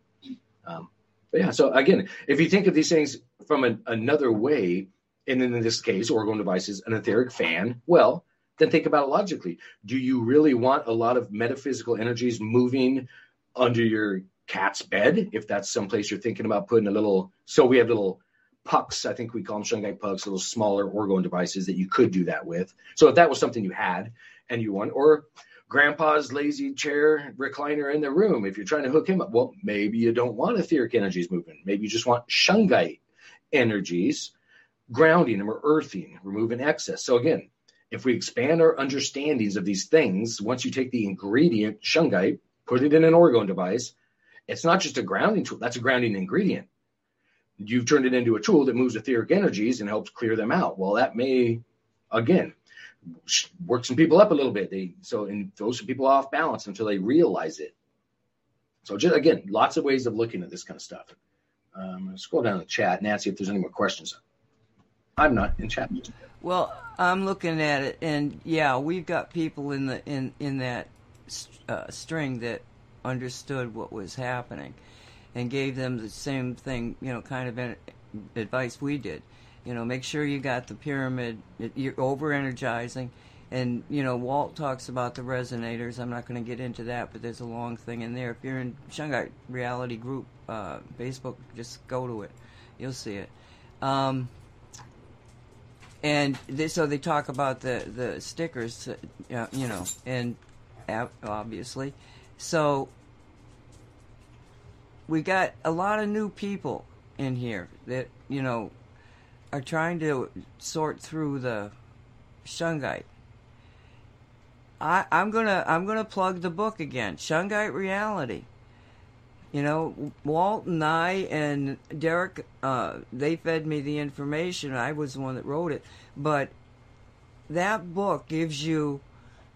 S2: Um, but yeah, so again, if you think of these things from a, another way, and in this case, orgone devices, an etheric fan, well, then think about it logically. Do you really want a lot of metaphysical energies moving under your cat's bed? If that's someplace you're thinking about putting a little, so we have little pucks, I think we call them shungite pucks, little smaller orgone devices that you could do that with. So if that was something you had and you want, or grandpa's lazy chair recliner in the room, if you're trying to hook him up, well, maybe you don't want etheric energies moving. Maybe you just want shungite energies grounding them or earthing, removing excess. So again, if we expand our understandings of these things, once you take the ingredient shungite, put it in an orgone device, it's not just a grounding tool, that's a grounding ingredient. You've turned it into a tool that moves etheric energies and helps clear them out. Well, that may, again, work some people up a little bit. They so and throw some people off balance until they realize it. So just again, lots of ways of looking at this kind of stuff. Um, scroll down the chat, Nancy, if there's any more questions. I'm not in chat.
S1: Well, I'm looking at it, and yeah, we've got people in the in in that uh, string that understood what was happening, and gave them the same thing, you know, kind of advice we did. You know, make sure you got the pyramid. You're over energizing, and you know, Walt talks about the resonators. I'm not going to get into that, but there's a long thing in there. If you're in Shungite Reality Group uh, Facebook, just go to it. You'll see it. Um, and they, so they talk about the the stickers, uh, you know, and obviously, so we got a lot of new people in here that you know are trying to sort through the shungite. I, I'm gonna I'm gonna plug the book again, Shungite Reality. You know, Walt and I and Derek, uh, they fed me the information. I was the one that wrote it, but that book gives you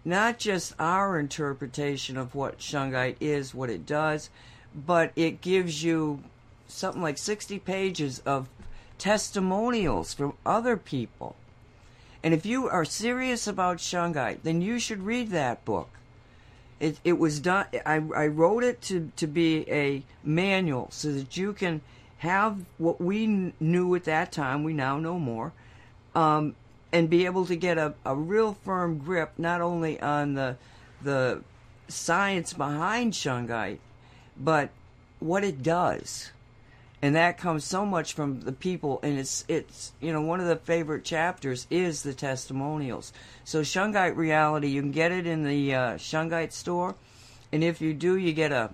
S1: not just our interpretation of what shungite is, what it does, but it gives you something like 60 pages of testimonials from other people. And if you are serious about shungite, then you should read that book. It, it was done. I, I wrote it to, to be a manual so that you can have what we knew at that time. We now know more, um, and be able to get a, a real firm grip not only on the the science behind shungite, but what it does. And that comes so much from the people and it's it's you know one of the favorite chapters is the testimonials. So shungite reality you can get it in the uh, shungite store and if you do you get a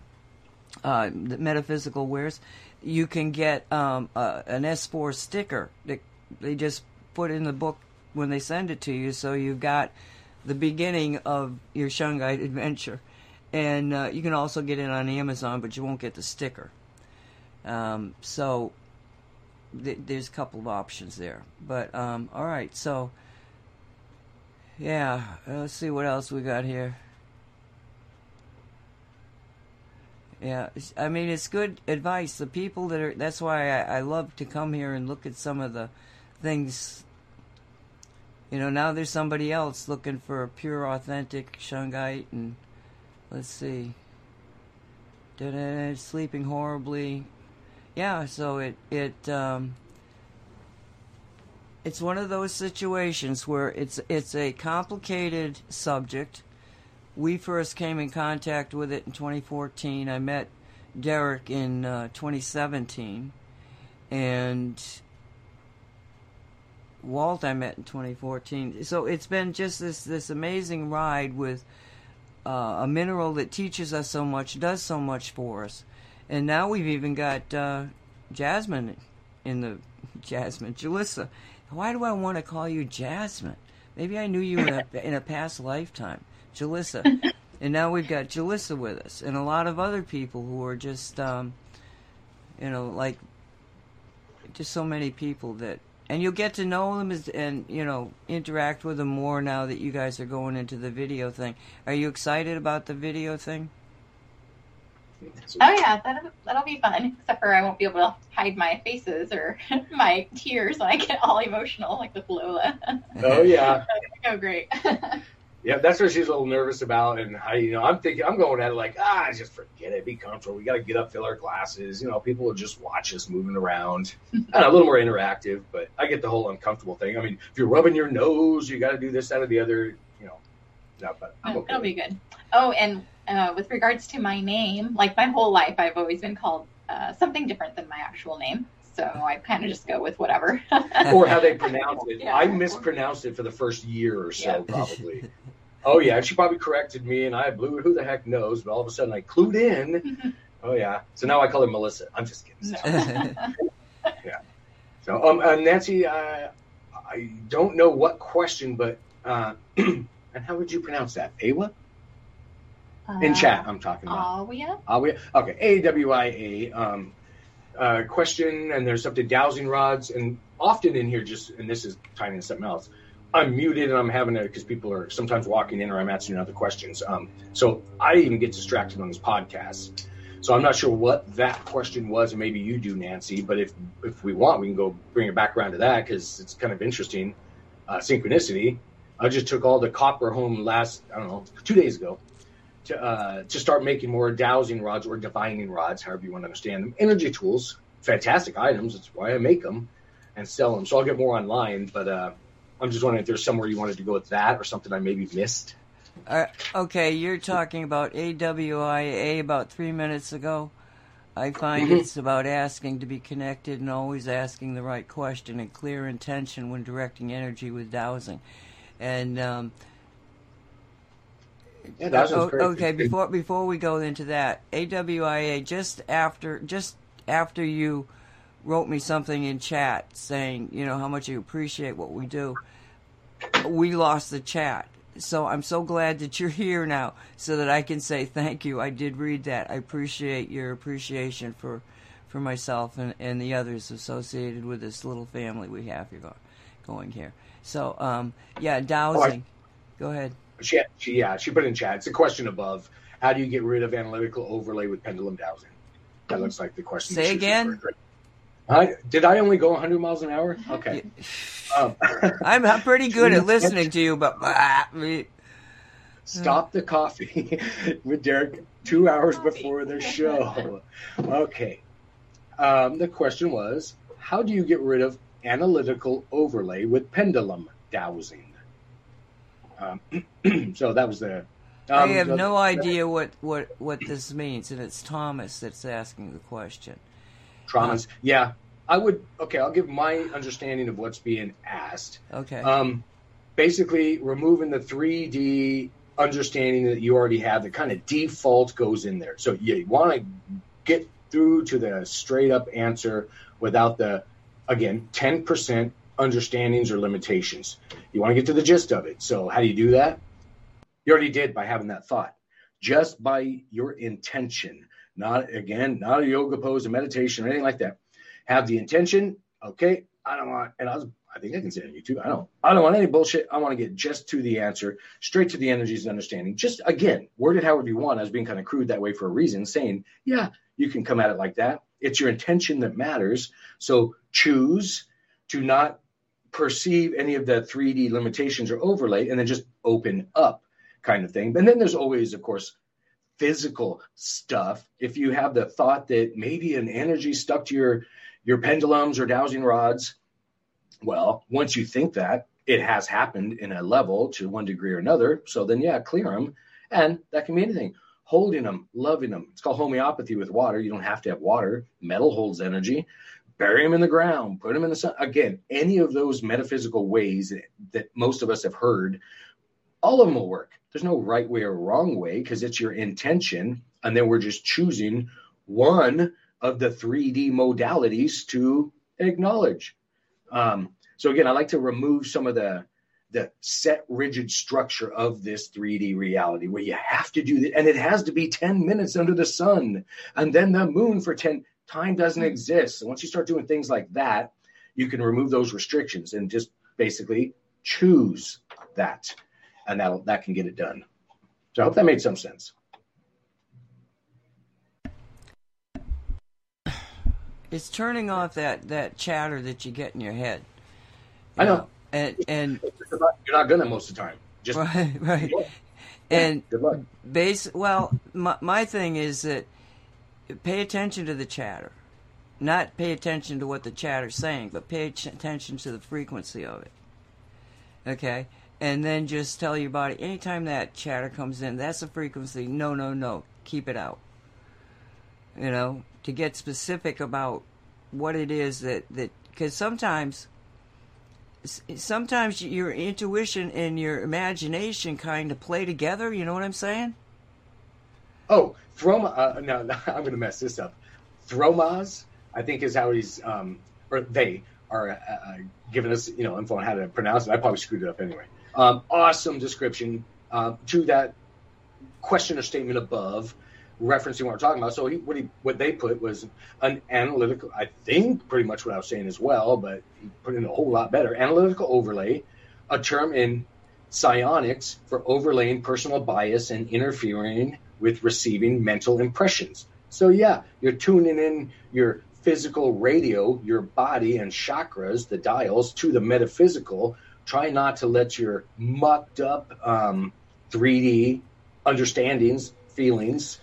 S1: uh, the metaphysical wares. You can get um, an s4 sticker that they just put in the book when they send it to you so you've got the beginning of your shungite adventure and uh, you can also get it on amazon but you won't get the sticker um, so th- there's a couple of options there. But um, all right, so yeah, let's see what else we got here. Yeah, I mean it's good advice. The people that are that's why I, I love to come here and look at some of the things. You know, now there's somebody else looking for a pure, authentic shungite, and let's see. Da-da-da, sleeping horribly, yeah, so it it um, it's one of those situations where it's it's a complicated subject. We first came in contact with it in 2014. I met Derek in uh, 2017, and Walt I met in 2014. So it's been just this this amazing ride with uh, a mineral that teaches us so much, does so much for us and now we've even got uh, Jasmine in the Jasmine Jalissa. Why do I want to call you Jasmine? Maybe I knew you in a, in a past lifetime, Jalissa. and now we've got Jalissa with us, and a lot of other people who are just, um, you know, like just so many people that, and you'll get to know them as, and you know interact with them more now that you guys are going into the video thing. Are you excited about the video thing?
S4: Oh yeah, that'll that'll be fun. Except for I won't be able to hide my faces or my tears when I get all emotional, like with Lola.
S2: Oh yeah.
S4: oh great.
S2: yeah, that's what she's a little nervous about, and I, you know, I'm thinking I'm going at it like, ah, just forget it, be comfortable. We got to get up, fill our glasses. You know, people will just watch us moving around. know, a little more interactive, but I get the whole uncomfortable thing. I mean, if you're rubbing your nose, you got to do this, that, or the other. You know, no, but I'm okay.
S4: It'll be good. Oh, and uh, with regards to my name, like my whole life, I've always been called uh, something different than my actual name. So I kind of just go with whatever.
S2: or how they pronounce it. Yeah. I mispronounced it for the first year or so, yeah. probably. oh yeah, she probably corrected me, and I blew. It. Who the heck knows? But all of a sudden, I clued in. oh yeah. So now I call her Melissa. I'm just kidding. Yeah. So um, uh, Nancy, uh, I don't know what question, but uh, and how would you pronounce that? Awa? in chat, I'm talking about.
S4: Awia?
S2: Awia. Okay, A W I A. Um, uh, question, and there's something dowsing rods, and often in here, just and this is tying into something else. I'm muted and I'm having it because people are sometimes walking in or I'm answering other questions. Um, so I even get distracted on this podcast. So I'm not sure what that question was, and maybe you do, Nancy. But if if we want, we can go bring it back around to that because it's kind of interesting. Uh, synchronicity. I just took all the copper home last I don't know two days ago, to, uh, to start making more dowsing rods or divining rods, however you want to understand them. Energy tools, fantastic items. That's why I make them and sell them. So I'll get more online, but uh, I'm just wondering if there's somewhere you wanted to go with that or something I maybe missed.
S1: Uh, okay, you're talking about AWIA about three minutes ago. I find mm-hmm. it's about asking to be connected and always asking the right question and clear intention when directing energy with dowsing. And um,
S2: Yeah, that was
S1: Oh,
S2: great.
S1: okay, before before we go into that, AWIA just after just after you wrote me something in chat saying, you know, how much you appreciate what we do. We lost the chat. So I'm so glad that you're here now so that I can say thank you. I did read that. I appreciate your appreciation for for myself and, and the others associated with this little family we have here going, going here. So um yeah, dowsing. Go ahead.
S2: She, she, yeah, she put in chat. It's a question above. How do you get rid of analytical overlay with pendulum dowsing? That looks like the question.
S1: Say again?
S2: I, did I only go 100 miles an hour? Okay. Um,
S1: I'm, I'm pretty good at listening to you, but ah, me-
S2: Stop the coffee with Derek two hours before the show. Okay. Um, the question was How do you get rid of analytical overlay with pendulum dowsing? Um, so that was the.
S1: I
S2: um,
S1: have
S2: the-
S1: no idea what, what, what this means, and it's Thomas that's asking the question.
S2: Traumas. Yeah. I would. Okay, I'll give my understanding of what's being asked.
S1: Okay.
S2: Um, basically, removing the 3D understanding that you already have, the kind of default goes in there. So you want to get through to the straight up answer without the, again, 10% understandings or limitations. You want to get to the gist of it. So, how do you do that? You already did by having that thought, just by your intention. Not again, not a yoga pose, a meditation, or anything like that. Have the intention. Okay, I don't want, and I was, I think I can say on YouTube. I don't, I don't want any bullshit. I want to get just to the answer, straight to the energies and understanding. Just again, word it however you want. I was being kind of crude that way for a reason, saying, yeah, you can come at it like that. It's your intention that matters. So choose to not perceive any of the 3D limitations or overlay, and then just open up, kind of thing. And then there's always, of course, physical stuff. If you have the thought that maybe an energy stuck to your your pendulums or dowsing rods, well, once you think that, it has happened in a level to one degree or another. So then, yeah, clear them, and that can be anything. Holding them, loving them. It's called homeopathy with water. You don't have to have water. Metal holds energy. Bury them in the ground. Put them in the sun. Again, any of those metaphysical ways that most of us have heard, all of them will work. There's no right way or wrong way because it's your intention, and then we're just choosing one of the 3D modalities to acknowledge. Um, so again, I like to remove some of the the set rigid structure of this 3D reality where you have to do that, and it has to be 10 minutes under the sun, and then the moon for 10. Time doesn't hmm. exist. So once you start doing things like that, you can remove those restrictions and just basically choose that, and that that can get it done. So I hope that made some sense.
S1: it's turning off that, that chatter that you get in your head.
S2: I know.
S1: And, and,
S2: You're not, you're gonna most of the time. Just
S1: right, right. And
S2: good luck.
S1: base, well, my, my thing is that pay attention to the chatter. Not pay attention to what the chatter's saying, but pay attention to the frequency of it. Okay? And then just tell your body, anytime that chatter comes in, that's a frequency. No, no, no. Keep it out. You know, to get specific about what it is that, that, because sometimes, sometimes your intuition and your imagination kind of play together. You know what I'm saying?
S2: Oh, Throma. Uh, no, no, I'm going to mess this up. Thromas, I think, is how he's, um, or they are uh, uh, giving us, you know, info on how to pronounce it. I probably screwed it up anyway. Um, awesome description uh, to that question or statement above, referencing what we're talking about. So he, what he, what they put was an analytical. I think pretty much what I was saying as well, but he put in a whole lot better. Analytical overlay, a term in psionics for overlaying personal bias and interfering with receiving mental impressions. So yeah, you're tuning in your physical radio, your body and chakras, the dials, to the metaphysical. Try not to let your mucked up um, 3D understandings, feelings,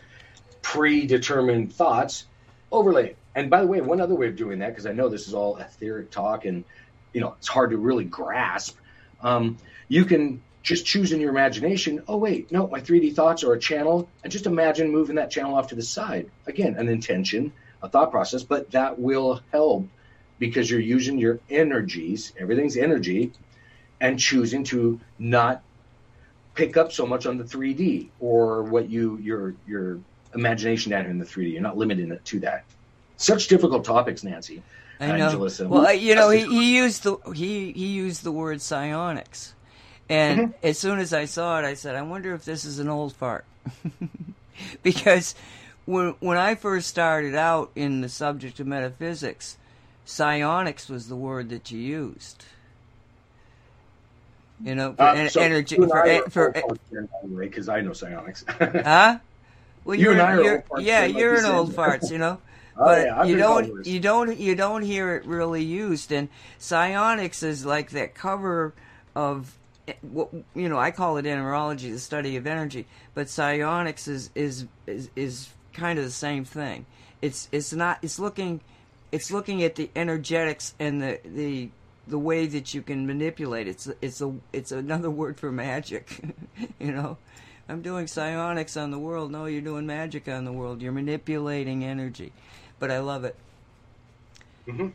S2: predetermined thoughts overlay. And by the way, one other way of doing that, because I know this is all etheric talk and you know it's hard to really grasp. Um, you can just choose in your imagination. Oh wait, no, my 3D thoughts are a channel, and just imagine moving that channel off to the side. Again, an intention, a thought process, but that will help because you're using your energies. Everything's energy, and choosing to not pick up so much on the 3D or what you your your imagination down in the 3D. You're not limiting it to that. Such difficult topics, Nancy.
S1: I know. Well, uh, you know, he, he used the he he used the word psionics, and mm-hmm. as soon as I saw it, I said, "I wonder if this is an old fart," because when when I first started out in the subject of metaphysics, psionics was the word that you used. You know, for uh, so energy for for
S2: because I know psionics.
S1: huh? Well, you you're, and I you're, yeah, you're an old farts, you know. Oh, but yeah, you don't you don't you don't hear it really used and psionics is like that cover of you know I call it enerology the study of energy but psionics is is is, is kind of the same thing. It's it's not it's looking it's looking at the energetics and the the the way that you can manipulate. It's it's a it's another word for magic you know? I'm doing psionics on the world. No you're doing magic on the world. You're manipulating energy. But I love it.
S2: Mm-hmm.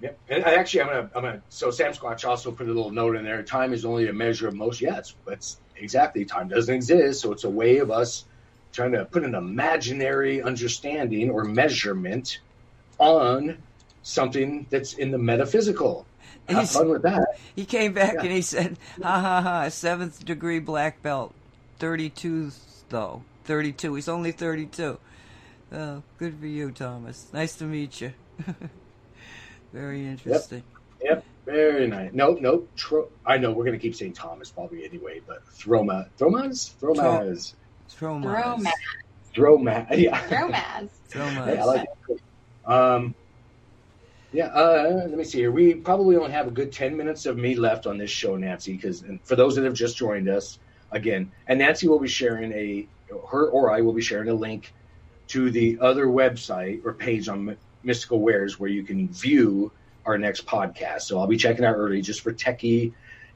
S2: Yep. And I actually, I'm gonna, I'm gonna. So Sam Squatch also put a little note in there. Time is only a measure of motion. Yeah, it's, it's exactly. Time doesn't exist, so it's a way of us trying to put an imaginary understanding or measurement on something that's in the metaphysical. Have He's, fun with that.
S1: He came back yeah. and he said, "Ha ha ha! Seventh degree black belt, thirty-two though, thirty-two. He's only thirty-two. Oh, good for you, Thomas. Nice to meet you. Very interesting.
S2: Yep. yep. Very nice. Nope, nope. Tro- I know we're gonna keep saying Thomas probably anyway, but Throma, Thromas, Thromas,
S1: Thromas,
S2: Thromas, yeah,
S4: Thromas,
S1: Thromas. Hey, I
S2: like it. Um, yeah. Uh, let me see here. We probably only have a good ten minutes of me left on this show, Nancy. Because for those that have just joined us, again, and Nancy will be sharing a her or I will be sharing a link to the other website or page on Mystical Wares where you can view our next podcast. So I'll be checking out early just for techie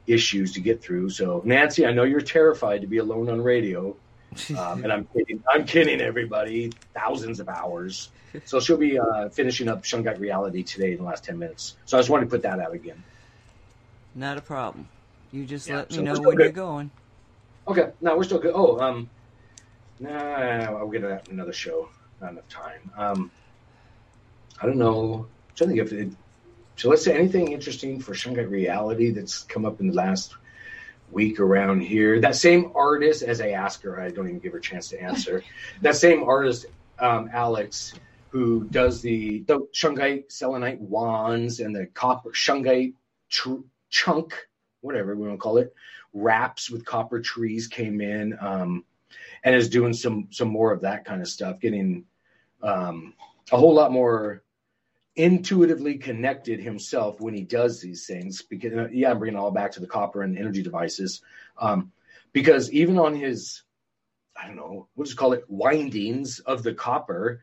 S2: issues to get through. So Nancy, I know you're terrified to be alone on radio, um, and I'm kidding. I'm kidding everybody. Thousands of hours. So she'll be uh, finishing up Shungite Reality today in the last ten minutes. So I just wanted to put that out again.
S1: Not a problem. You just yeah, let me so know when good. you're going.
S2: Okay. No, we're still good. Oh, um, Nah, I'll get another show. Not enough time. Um, I don't know. I'm trying to think if it. So let's say anything interesting for Shungite Reality that's come up in the last week around here. That same artist, as I ask her, I don't even give her a chance to answer. that same artist, um, Alex, who does the, the Shungite selenite wands and the copper Shungite tr- chunk, whatever we want to call it, wraps with copper trees came in. Um, and is doing some some more of that kind of stuff, getting um, a whole lot more intuitively connected himself when he does these things. Because yeah, I'm bringing it all back to the copper and energy devices, um, because even on his I don't know, we'll just call it windings of the copper,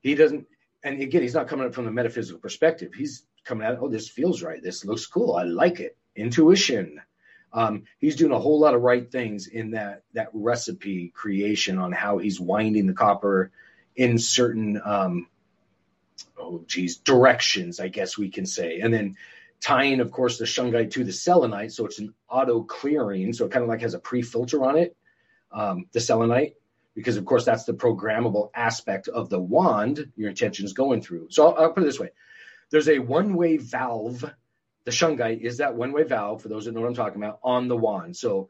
S2: he doesn't. And again, he's not coming up from the metaphysical perspective. He's coming at, oh, this feels right. This looks cool. I like it. Intuition. Um, he's doing a whole lot of right things in that that recipe creation on how he's winding the copper in certain um, oh geez directions, I guess we can say, and then tying, of course, the shungite to the selenite, so it's an auto clearing, so it kind of like has a pre filter on it, um, the selenite, because of course that's the programmable aspect of the wand your intention is going through. So I'll, I'll put it this way: there's a one way valve the shungite is that one way valve, for those that know what I'm talking about, on the wand. So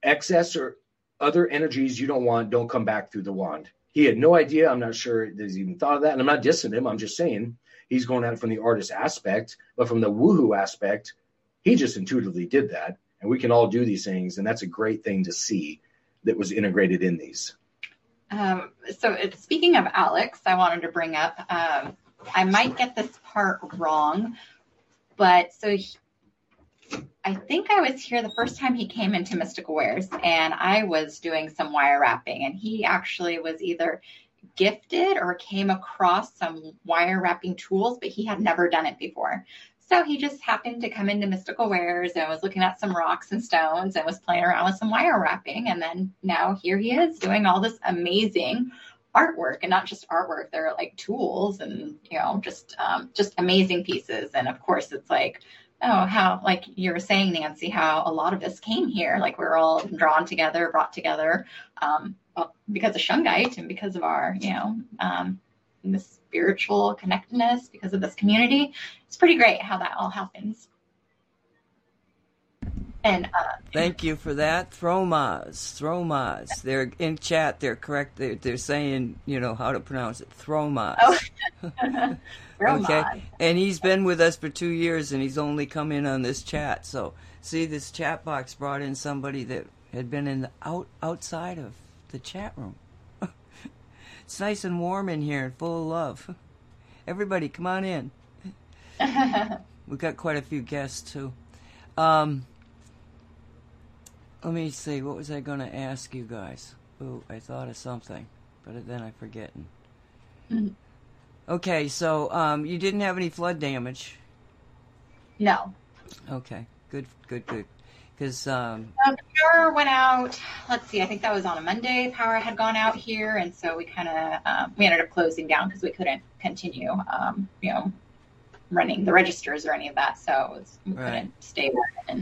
S2: excess or other energies you don't want don't come back through the wand. He had no idea. I'm not sure he's even thought of that. And I'm not dissing him. I'm just saying he's going at it from the artist aspect, but from the woohoo aspect, he just intuitively did that. And we can all do these things. And that's a great thing to see that was integrated in these.
S4: Um, so speaking of Alex, I wanted to bring up, um, I might get this part wrong, but so he, I think I was here the first time he came into Mystical Wares and I was doing some wire wrapping and he actually was either gifted or came across some wire wrapping tools, but he had never done it before. So he just happened to come into Mystical Wares and was looking at some rocks and stones and was playing around with some wire wrapping. And then now here he is doing all this amazing artwork and not just artwork they're like tools and you know just um, just amazing pieces and of course it's like oh, how, like you were saying, Nancy, how a lot of us came here, like we're all drawn together, brought together um, because of Shungite and because of our, you know, um, the spiritual connectedness, because of this community. It's pretty great how that all happens. And uh,
S1: thank you for that, Thromas. Thromas. They're in chat. They're correct. They're, they're saying you know how to pronounce it. Thromaz. Oh. okay. And he's been with us for two years, and he's only come in on this chat. So see, this chat box brought in somebody that had been in the out outside of the chat room. it's nice and warm in here and full of love. Everybody, come on in. We've got quite a few guests too. Um, let me see. What was I going to ask you guys? Oh, I thought of something, but then I forgetting. Mm-hmm. Okay, so um, you didn't have any flood damage.
S4: No.
S1: Okay, good, good, good. Because um,
S4: um, power went out. Let's see. I think that was on a Monday. Power had gone out here, and so we kind of um, we ended up closing down because we couldn't continue, um, you know, running the registers or any of that. So was, we right. couldn't stay there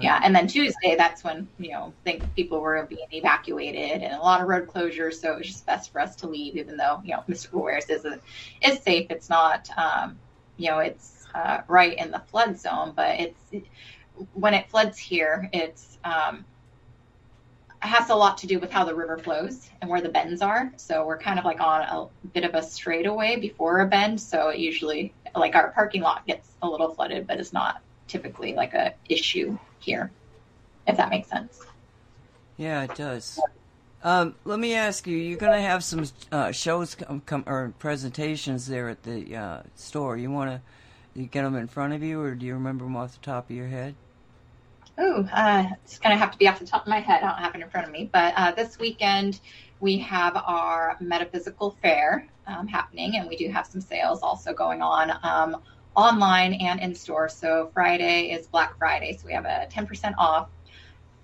S4: yeah, and then Tuesday, that's when you know I think people were being evacuated and a lot of road closures. So it was just best for us to leave, even though you know Mystical Wares is is safe. It's not, um, you know, it's uh, right in the flood zone, but it's when it floods here, it's um, has a lot to do with how the river flows and where the bends are. So we're kind of like on a bit of a straightaway before a bend. So it usually like our parking lot gets a little flooded, but it's not typically like a issue here, if that makes sense.
S1: Yeah, it does. Um, let me ask you: You're going to have some uh, shows come, come, or presentations there at the uh, store. You want to get them in front of you, or do you remember them off the top of your head?
S4: Oh, uh, it's going to have to be off the top of my head. I don't have it in front of me. But uh, this weekend we have our metaphysical fair um, happening, and we do have some sales also going on. Um, online and in store. So Friday is Black Friday, so we have a 10% off.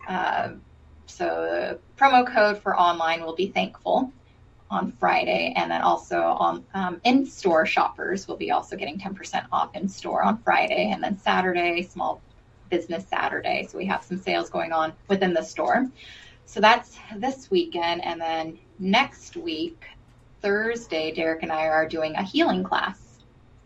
S4: Uh, so the promo code for online will be thankful on Friday, and then also on um, in-store shoppers will be also getting 10% off in store on Friday, and then Saturday, small business Saturday. So we have some sales going on within the store. So that's this weekend, and then next week, Thursday, Derek and I are doing a healing class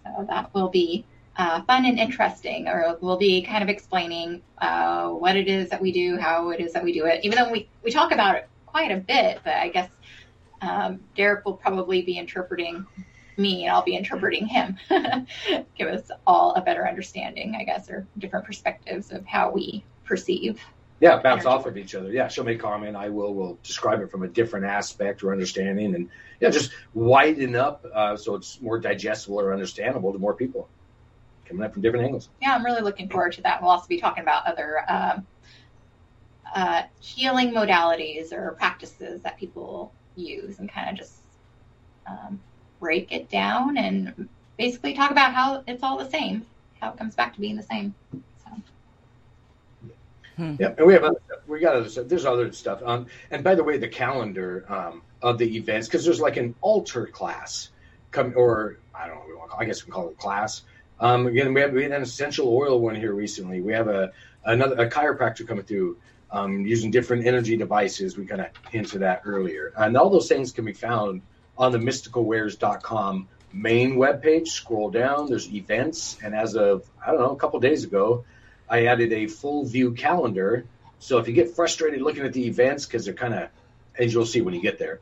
S4: so that will be uh, fun and interesting, or we'll be kind of explaining uh, what it is that we do, how it is that we do it. Even though we, we talk about it quite a bit, but I guess um, Derek will probably be interpreting me and I'll be interpreting him. Give us all a better understanding, I guess, or different perspectives of how we perceive.
S2: Yeah, bounce energy. off of each other. Yeah, she'll make comment. I will. Will describe it from a different aspect or understanding, and yeah, just widen up uh, so it's more digestible or understandable to more people coming up from different angles.
S4: Yeah, I'm really looking forward to that. We'll also be talking about other um, uh, healing modalities or practices that people use and kind of just um, break it down and basically talk about how it's all the same, how it comes back to being the same.
S2: Hmm. Yeah, and we have other stuff. We got other stuff. There's other stuff. Um, and by the way, the calendar um, of the events because there's like an altar class, come or I don't know. I guess we call it class. Um, again, we have we had an essential oil one here recently. We have a another a chiropractor coming through um, using different energy devices. We kind of hinted that earlier, and all those things can be found on the mysticalwares.com main webpage. Scroll down. There's events, and as of I don't know, a couple days ago, I added a full view calendar. So if you get frustrated looking at the events because they're kind of, as you'll see when you get there,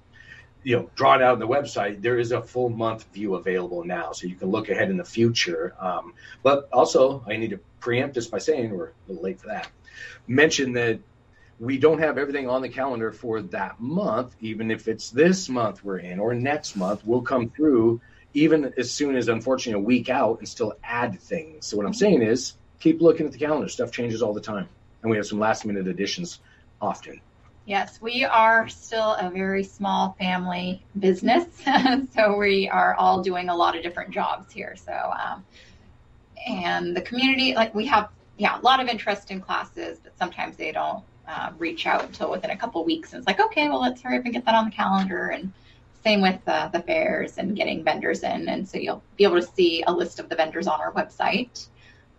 S2: you know, drawn out on the website, there is a full month view available now, so you can look ahead in the future. Um, but also, I need to preempt this by saying we're a little late for that. Mention that we don't have everything on the calendar for that month, even if it's this month we're in or next month, we'll come through even as soon as unfortunately a week out and still add things. So what I'm saying is keep looking at the calendar. Stuff changes all the time, and we have some last minute additions often.
S4: Yes, we are still a very small family business, so we are all doing a lot of different jobs here. So, um, and the community, like we have, yeah, a lot of interest in classes, but sometimes they don't uh, reach out until within a couple weeks. And it's like, okay, well, let's hurry up and get that on the calendar. And same with uh, the fairs and getting vendors in. And so you'll be able to see a list of the vendors on our website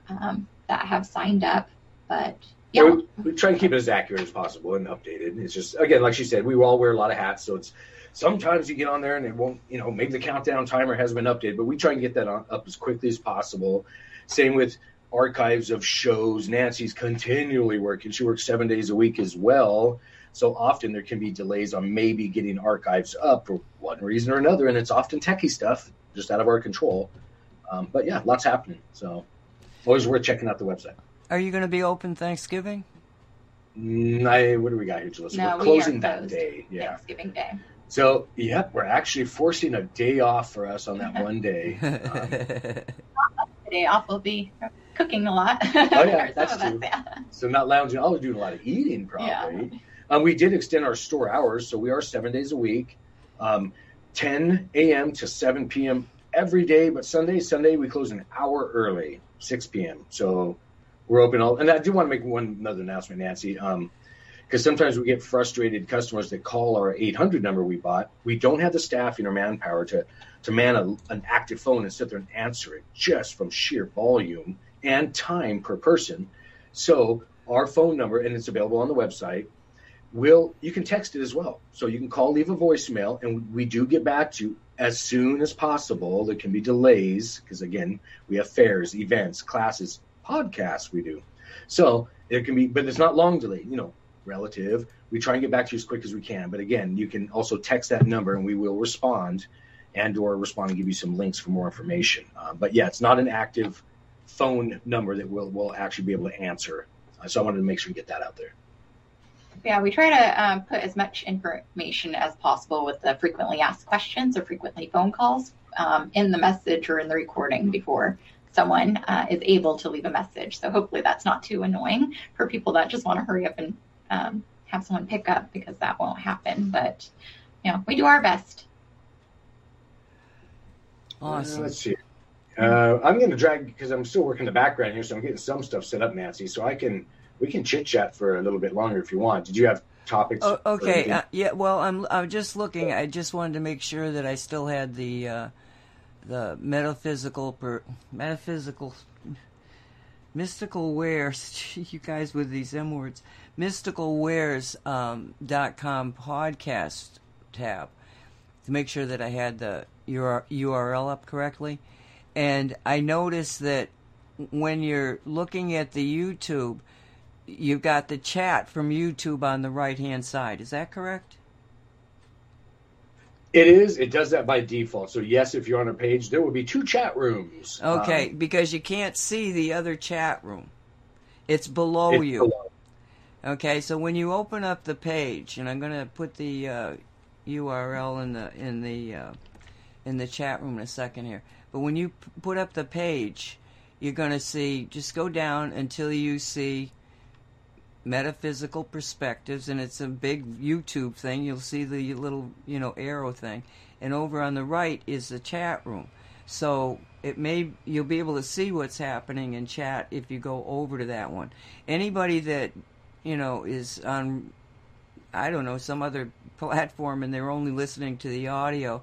S4: um, that have signed up. But yeah,
S2: we, we, try to keep it as accurate as possible and updated. It's just again, like she said, we all wear a lot of hats, so it's sometimes you get on there and it won't, you know, maybe the countdown timer hasn't been updated, but we try and get that on, up as quickly as possible. Same with archives of shows. Nancy's continually working; she works seven days a week as well. So often there can be delays on maybe getting archives up for one reason or another, and it's often techie stuff just out of our control. Um, but yeah, lots happening. So always worth checking out the website.
S1: Are you going to be open Thanksgiving?
S2: Mm, I, what do we got here, Jalissa?
S4: No,
S2: we're closing
S4: we
S2: that day. Yeah.
S4: Thanksgiving Day.
S2: So, yep, we're actually forcing a day off for us on that one day. Um,
S4: day off will be cooking a lot.
S2: Oh yeah, that's true. Us, yeah. So not lounging. I was doing a lot of eating probably. Yeah. Um, we did extend our store hours, so we are seven days a week, um, 10 a.m. to 7 p.m. every day. But Sunday, Sunday we close an hour early, 6 p.m. So we're open all. And I do want to make one another announcement, Nancy, because um, sometimes we get frustrated customers that call our 800 number we bought. We don't have the staffing or manpower to to man a, an active phone and sit there and answer it just from sheer volume and time per person. So our phone number, and it's available on the website, will you can text it as well. So you can call, leave a voicemail, and we do get back to you as soon as possible. There can be delays because again, we have fairs, events, classes, podcasts we do. So it can be, but it's not long delay, you know, relative. We try and get back to you as quick as we can. But again, you can also text that number and we will respond and or respond and give you some links for more information. Uh, but yeah, it's not an active phone number that we'll, we'll actually be able to answer. Uh, so I wanted to make sure we get that out there.
S4: Yeah, we try to um, put as much information as possible with the frequently asked questions or frequently phone calls um, in the message or in the recording before someone uh, is able to leave a message. So hopefully that's not too annoying for people that just want to hurry up and um, have someone pick up because that won't happen. But you know, we do our best.
S1: Awesome.
S2: Uh, let's see. Uh, I'm going to drag because I'm still working the background here, so I'm getting some stuff set up, Nancy. So I can we can chit chat for a little bit longer if you want. Did you have topics?
S1: Oh, okay. Uh, yeah. Well, I'm I'm just looking. I just wanted to make sure that I still had the uh, the metaphysical per, metaphysical mystical wares. you guys with these M words. Mysticalwares um, dot com podcast tab to make sure that I had the URL up correctly. And I noticed that when you're looking at the YouTube, you've got the chat from YouTube on the right hand side. Is that correct?
S2: It is. It does that by default. So yes, if you're on a page, there will be two chat rooms.
S1: Okay, um, because you can't see the other chat room. It's below it's you. Below. Okay, so when you open up the page, and I'm going to put the uh, URL in the in the uh, in the chat room in a second here. But when you p- put up the page, you're going to see. Just go down until you see metaphysical perspectives, and it's a big YouTube thing. You'll see the little you know arrow thing, and over on the right is the chat room. So it may you'll be able to see what's happening in chat if you go over to that one. Anybody that you know is on I don't know some other platform and they're only listening to the audio,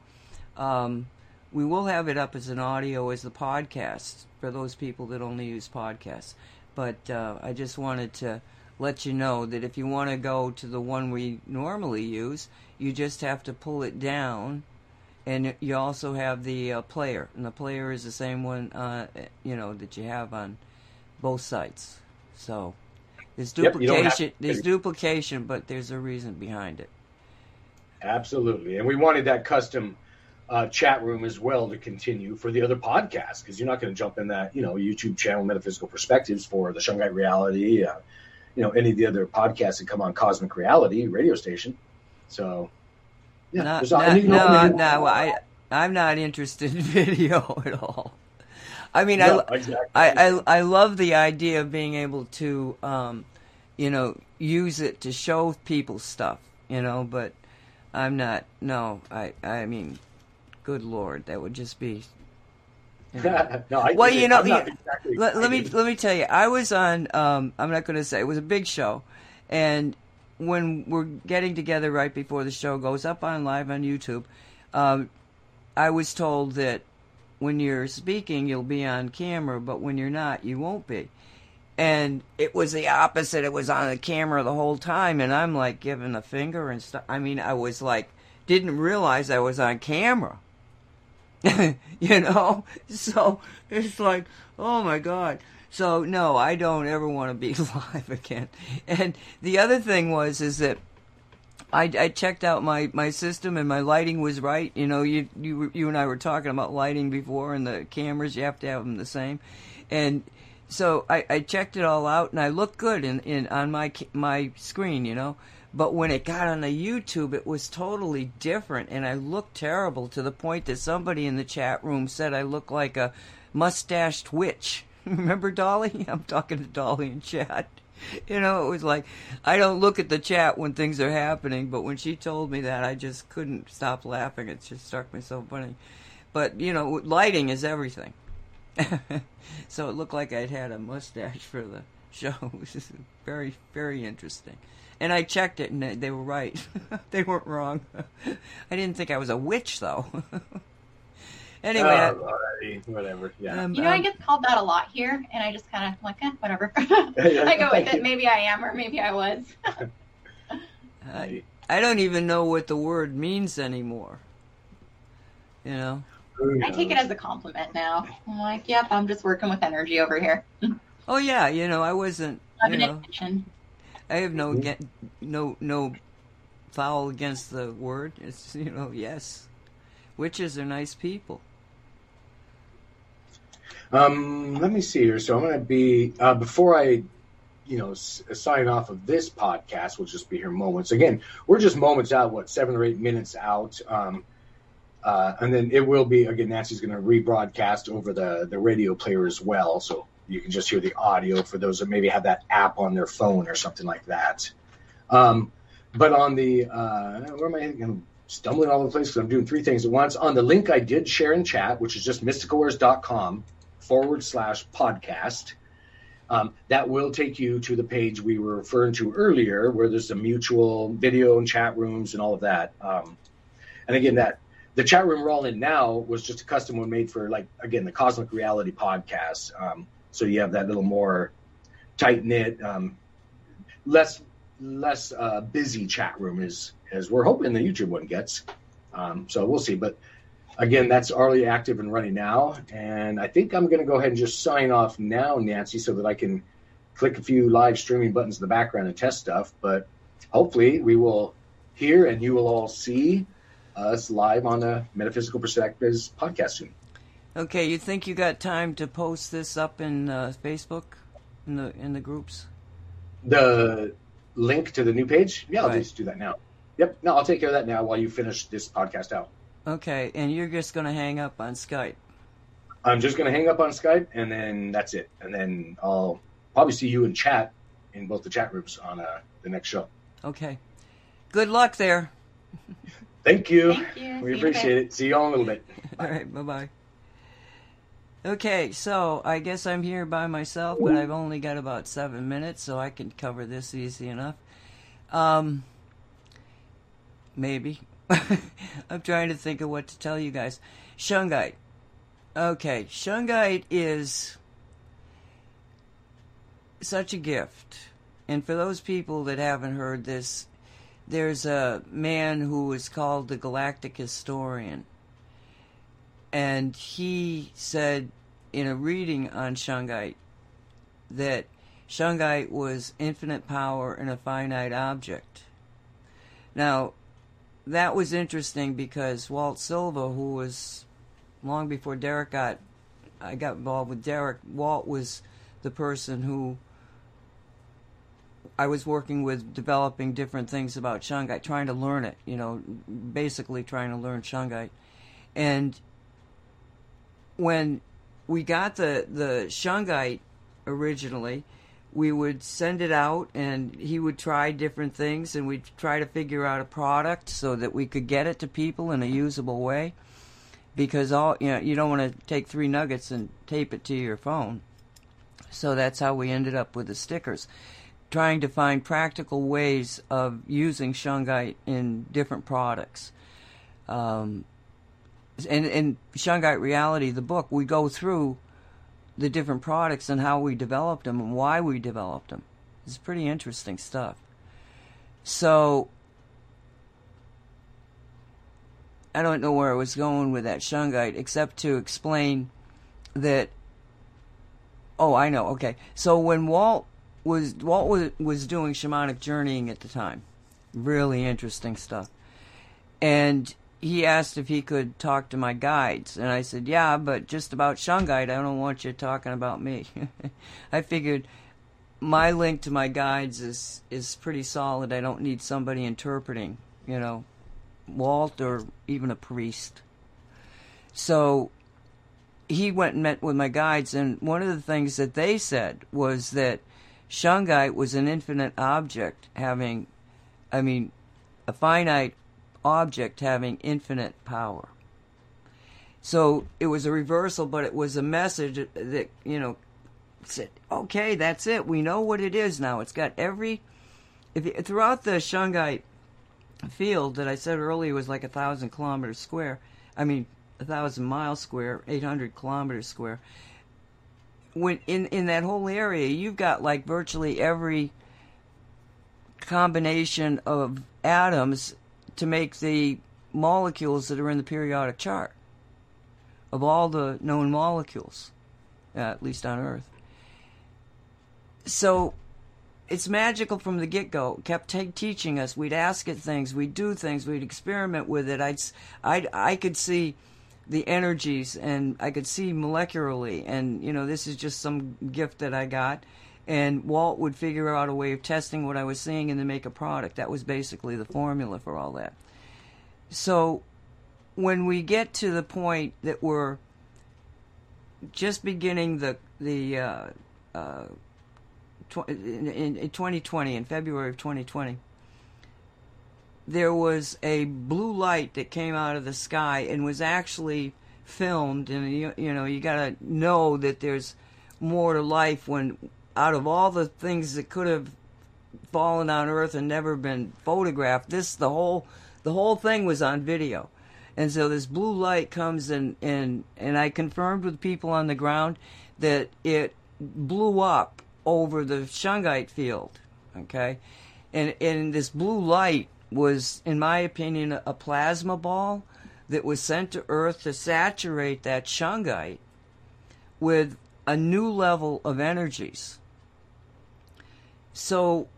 S1: um, we will have it up as an audio as the podcast for those people that only use podcasts. But uh, I just wanted to let you know that if you want to go to the one we normally use, you just have to pull it down. And you also have the uh, player, and the player is the same one, uh, you know, that you have on both sites. So there's duplication. Yep, there's duplication, but there's a reason behind it.
S2: Absolutely. And we wanted that custom uh, chat room as well to continue for the other podcasts because you're not going to jump in that, you know, YouTube channel, Metaphysical Perspectives for the Shungite Reality, uh, you know, any of the other podcasts that come on Cosmic Reality radio station. So,
S1: yeah. No, no, no, no I, I'm not interested in video at all. I mean, no, I, exactly. I, I, I love the idea of being able to, um, you know, use it to show people stuff, you know, but – I'm not. No, I. I mean, good lord, that would just be.
S2: No, I
S1: well, you know, exactly let, let, me let me tell you. I was on. Um, I'm not going to say it was a big show, and when we're getting together right before the show goes up on live on YouTube, um, I was told that when you're speaking, you'll be on camera, but when you're not, you won't be. and it was the opposite. It was on the camera the whole time, and I'm like giving the finger and stuff. I mean, I was like, didn't realize I was on camera. you know, so it's like, oh my god. So no, I don't ever want to be live again. And the other thing was is that I, I checked out my, my system and my lighting was right. You know, you you you and I were talking about lighting before, and the cameras you have to have them the same. And so I, I checked it all out, and I looked good in, in on my my screen. You know, but when it got on the YouTube, it was totally different, and I looked terrible to the point that somebody in the chat room said I look like a mustached witch. Remember Dolly? I'm talking to Dolly in chat. You know, it was like I don't look at the chat when things are happening, but when she told me that, I just couldn't stop laughing. It just struck me so funny. But you know, lighting is everything. so it looked like I'd had a mustache for the show. It was very, very interesting. And I checked it, and they were right. they weren't wrong. I didn't think I was a witch, though. anyway,
S2: uh, whatever. Yeah.
S4: Um, you know, um, I get called that a lot here, and I just kind of like, eh, whatever. I go with it. Maybe I am, or maybe I was.
S1: I, I don't even know what the word means anymore. You know.
S4: I take it as a compliment now. I'm like, yep, I'm just working with energy over here.
S1: oh yeah, you know, I wasn't. You know, I have no mm-hmm. no no foul against the word. It's you know yes, witches are nice people.
S2: Um, let me see here. So I'm going to be uh, before I, you know, s- sign off of this podcast. We'll just be here moments. Again, we're just moments out. What seven or eight minutes out. Um, uh, and then it will be again. Nancy's going to rebroadcast over the the radio player as well. So you can just hear the audio for those that maybe have that app on their phone or something like that. Um, but on the uh, where am I? I'm stumbling all over the place because I'm doing three things at once. On the link I did share in chat, which is just mysticalwares.com forward slash podcast. Um, that will take you to the page we were referring to earlier, where there's a mutual video and chat rooms and all of that. Um, and again, that the chat room we're all in now was just a custom one made for like again the Cosmic Reality podcast. Um, so you have that little more tight knit, um, less less uh, busy chat room as as we're hoping the YouTube one gets. Um, so we'll see. But again, that's already active and running now. And I think I'm going to go ahead and just sign off now, Nancy, so that I can click a few live streaming buttons in the background and test stuff. But hopefully, we will hear and you will all see us live on the Metaphysical Perspectives podcast soon.
S1: Okay, you think you got time to post this up in uh, Facebook, in the in the groups?
S2: The link to the new page? Yeah, I'll right. just do that now. Yep, no, I'll take care of that now while you finish this podcast out.
S1: Okay, and you're just going to hang up on Skype.
S2: I'm just going to hang up on Skype, and then that's it. And then I'll probably see you in chat in both the chat rooms on uh, the next show.
S1: Okay. Good luck there.
S2: Thank you.
S4: Thank you.
S2: We see appreciate it. See you all in a little bit.
S1: Bye. All right. Bye bye. Okay, so I guess I'm here by myself, but I've only got about seven minutes, so I can cover this easy enough. Um, maybe. I'm trying to think of what to tell you guys. Shungite. Okay, Shungite is such a gift. And for those people that haven't heard this, there's a man who is called the Galactic Historian and he said in a reading on Shungite that Shungite was infinite power in a finite object. Now, that was interesting because Walt Silva, who was long before Derek got, I got involved with Derek. Walt was the person who I was working with, developing different things about Shungite, trying to learn it. You know, basically trying to learn Shungite, and when we got the the shungite originally, we would send it out and he would try different things and we'd try to figure out a product so that we could get it to people in a usable way. Because all you know you don't want to take three nuggets and tape it to your phone. So that's how we ended up with the stickers. Trying to find practical ways of using shungite in different products. Um, and in Shungite Reality, the book, we go through the different products and how we developed them and why we developed them. It's pretty interesting stuff. So I don't know where I was going with that shungite, except to explain that. Oh, I know. Okay, so when Walt was Walt was, was doing shamanic journeying at the time, really interesting stuff, and he asked if he could talk to my guides, and I said, "Yeah, but just about shungite. I don't want you talking about me." I figured my link to my guides is is pretty solid. I don't need somebody interpreting, you know, Walt or even a priest. So he went and met with my guides, and one of the things that they said was that shungite was an infinite object having, I mean, a finite object having infinite power. So it was a reversal, but it was a message that, you know, said, okay, that's it. We know what it is now. It's got every, if throughout the shungite field that I said earlier was like a thousand kilometers square. I mean, a thousand miles square, 800 kilometers square. When in in that whole area, you've got like virtually every combination of atoms to make the molecules that are in the periodic chart of all the known molecules, uh, at least on Earth. So it's magical from the get go. Kept t- teaching us. We'd ask it things. We'd do things. We'd experiment with it. I'd, I'd, I could see the energies and I could see molecularly. And, you know, this is just some gift that I got. And Walt would figure out a way of testing what I was seeing and then make a product. That was basically the formula for all that. So when we get to the point that we're just beginning the, the, uh, uh, in, in 2020, in February of 2020, there was a blue light that came out of the sky and was actually filmed. And you, you know, you got to know that there's more to life when, out of all the things that could have fallen on Earth and never been photographed, this the whole the whole thing was on video. And so this blue light comes and and and I confirmed with people on the ground that it blew up over the shungite field. Okay, and and this blue light was, in my opinion, a plasma ball that was sent to Earth to saturate that shungite with a new level of energies. So,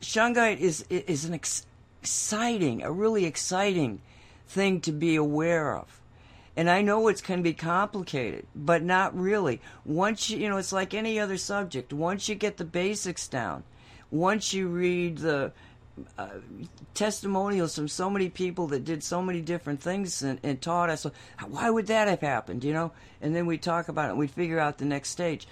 S1: shungite is is an ex- exciting, a really exciting thing to be aware of. And I know it can be complicated, but not really. Once you, you know, it's like any other subject. Once you get the basics down, once you read the uh, testimonials from so many people that did so many different things and, and taught us, why would that have happened, you know? And then we talk about it and we figure out the next stage.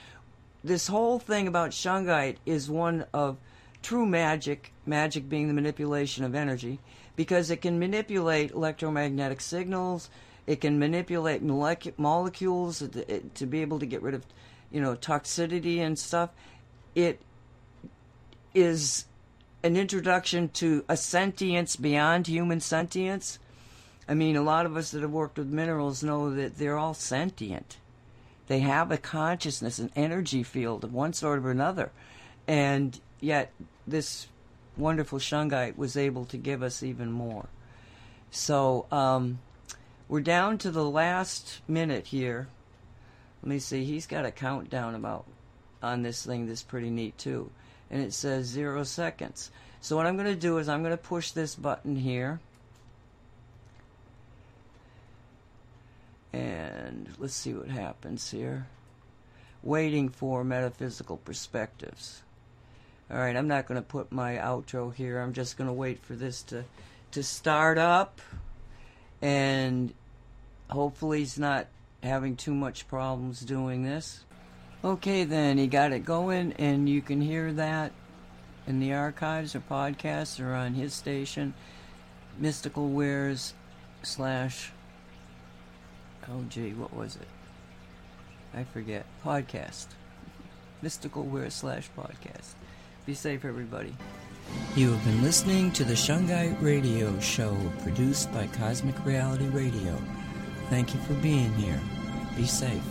S1: This whole thing about Shungite is one of true magic, magic being the manipulation of energy, because it can manipulate electromagnetic signals, it can manipulate molecu- molecules to, to be able to get rid of, you know, toxicity and stuff. It is an introduction to a sentience beyond human sentience. I mean, a lot of us that have worked with minerals know that they're all sentient. They have a consciousness, an energy field of one sort or another. And yet, this wonderful shungite was able to give us even more. So, um, we're down to the last minute here. Let me see. He's got a countdown about on this thing that's pretty neat too. And it says zero seconds. So what I'm going to do is I'm going to push this button here. And let's see what happens here. Waiting for metaphysical perspectives. All right, I'm not going to put my outro here. I'm just going to wait for this to to start up and hopefully he's not having too much problems doing this. Okay, then he got it going, and you can hear that in the archives or podcasts or on his station, Mystical Wares slash. Oh, gee, what was it? I forget. Podcast. Mystical Wares slash podcast. Be safe, everybody. You have been listening to the Shungite Radio Show, produced by Cosmic Reality Radio. Thank you for being here. Be safe.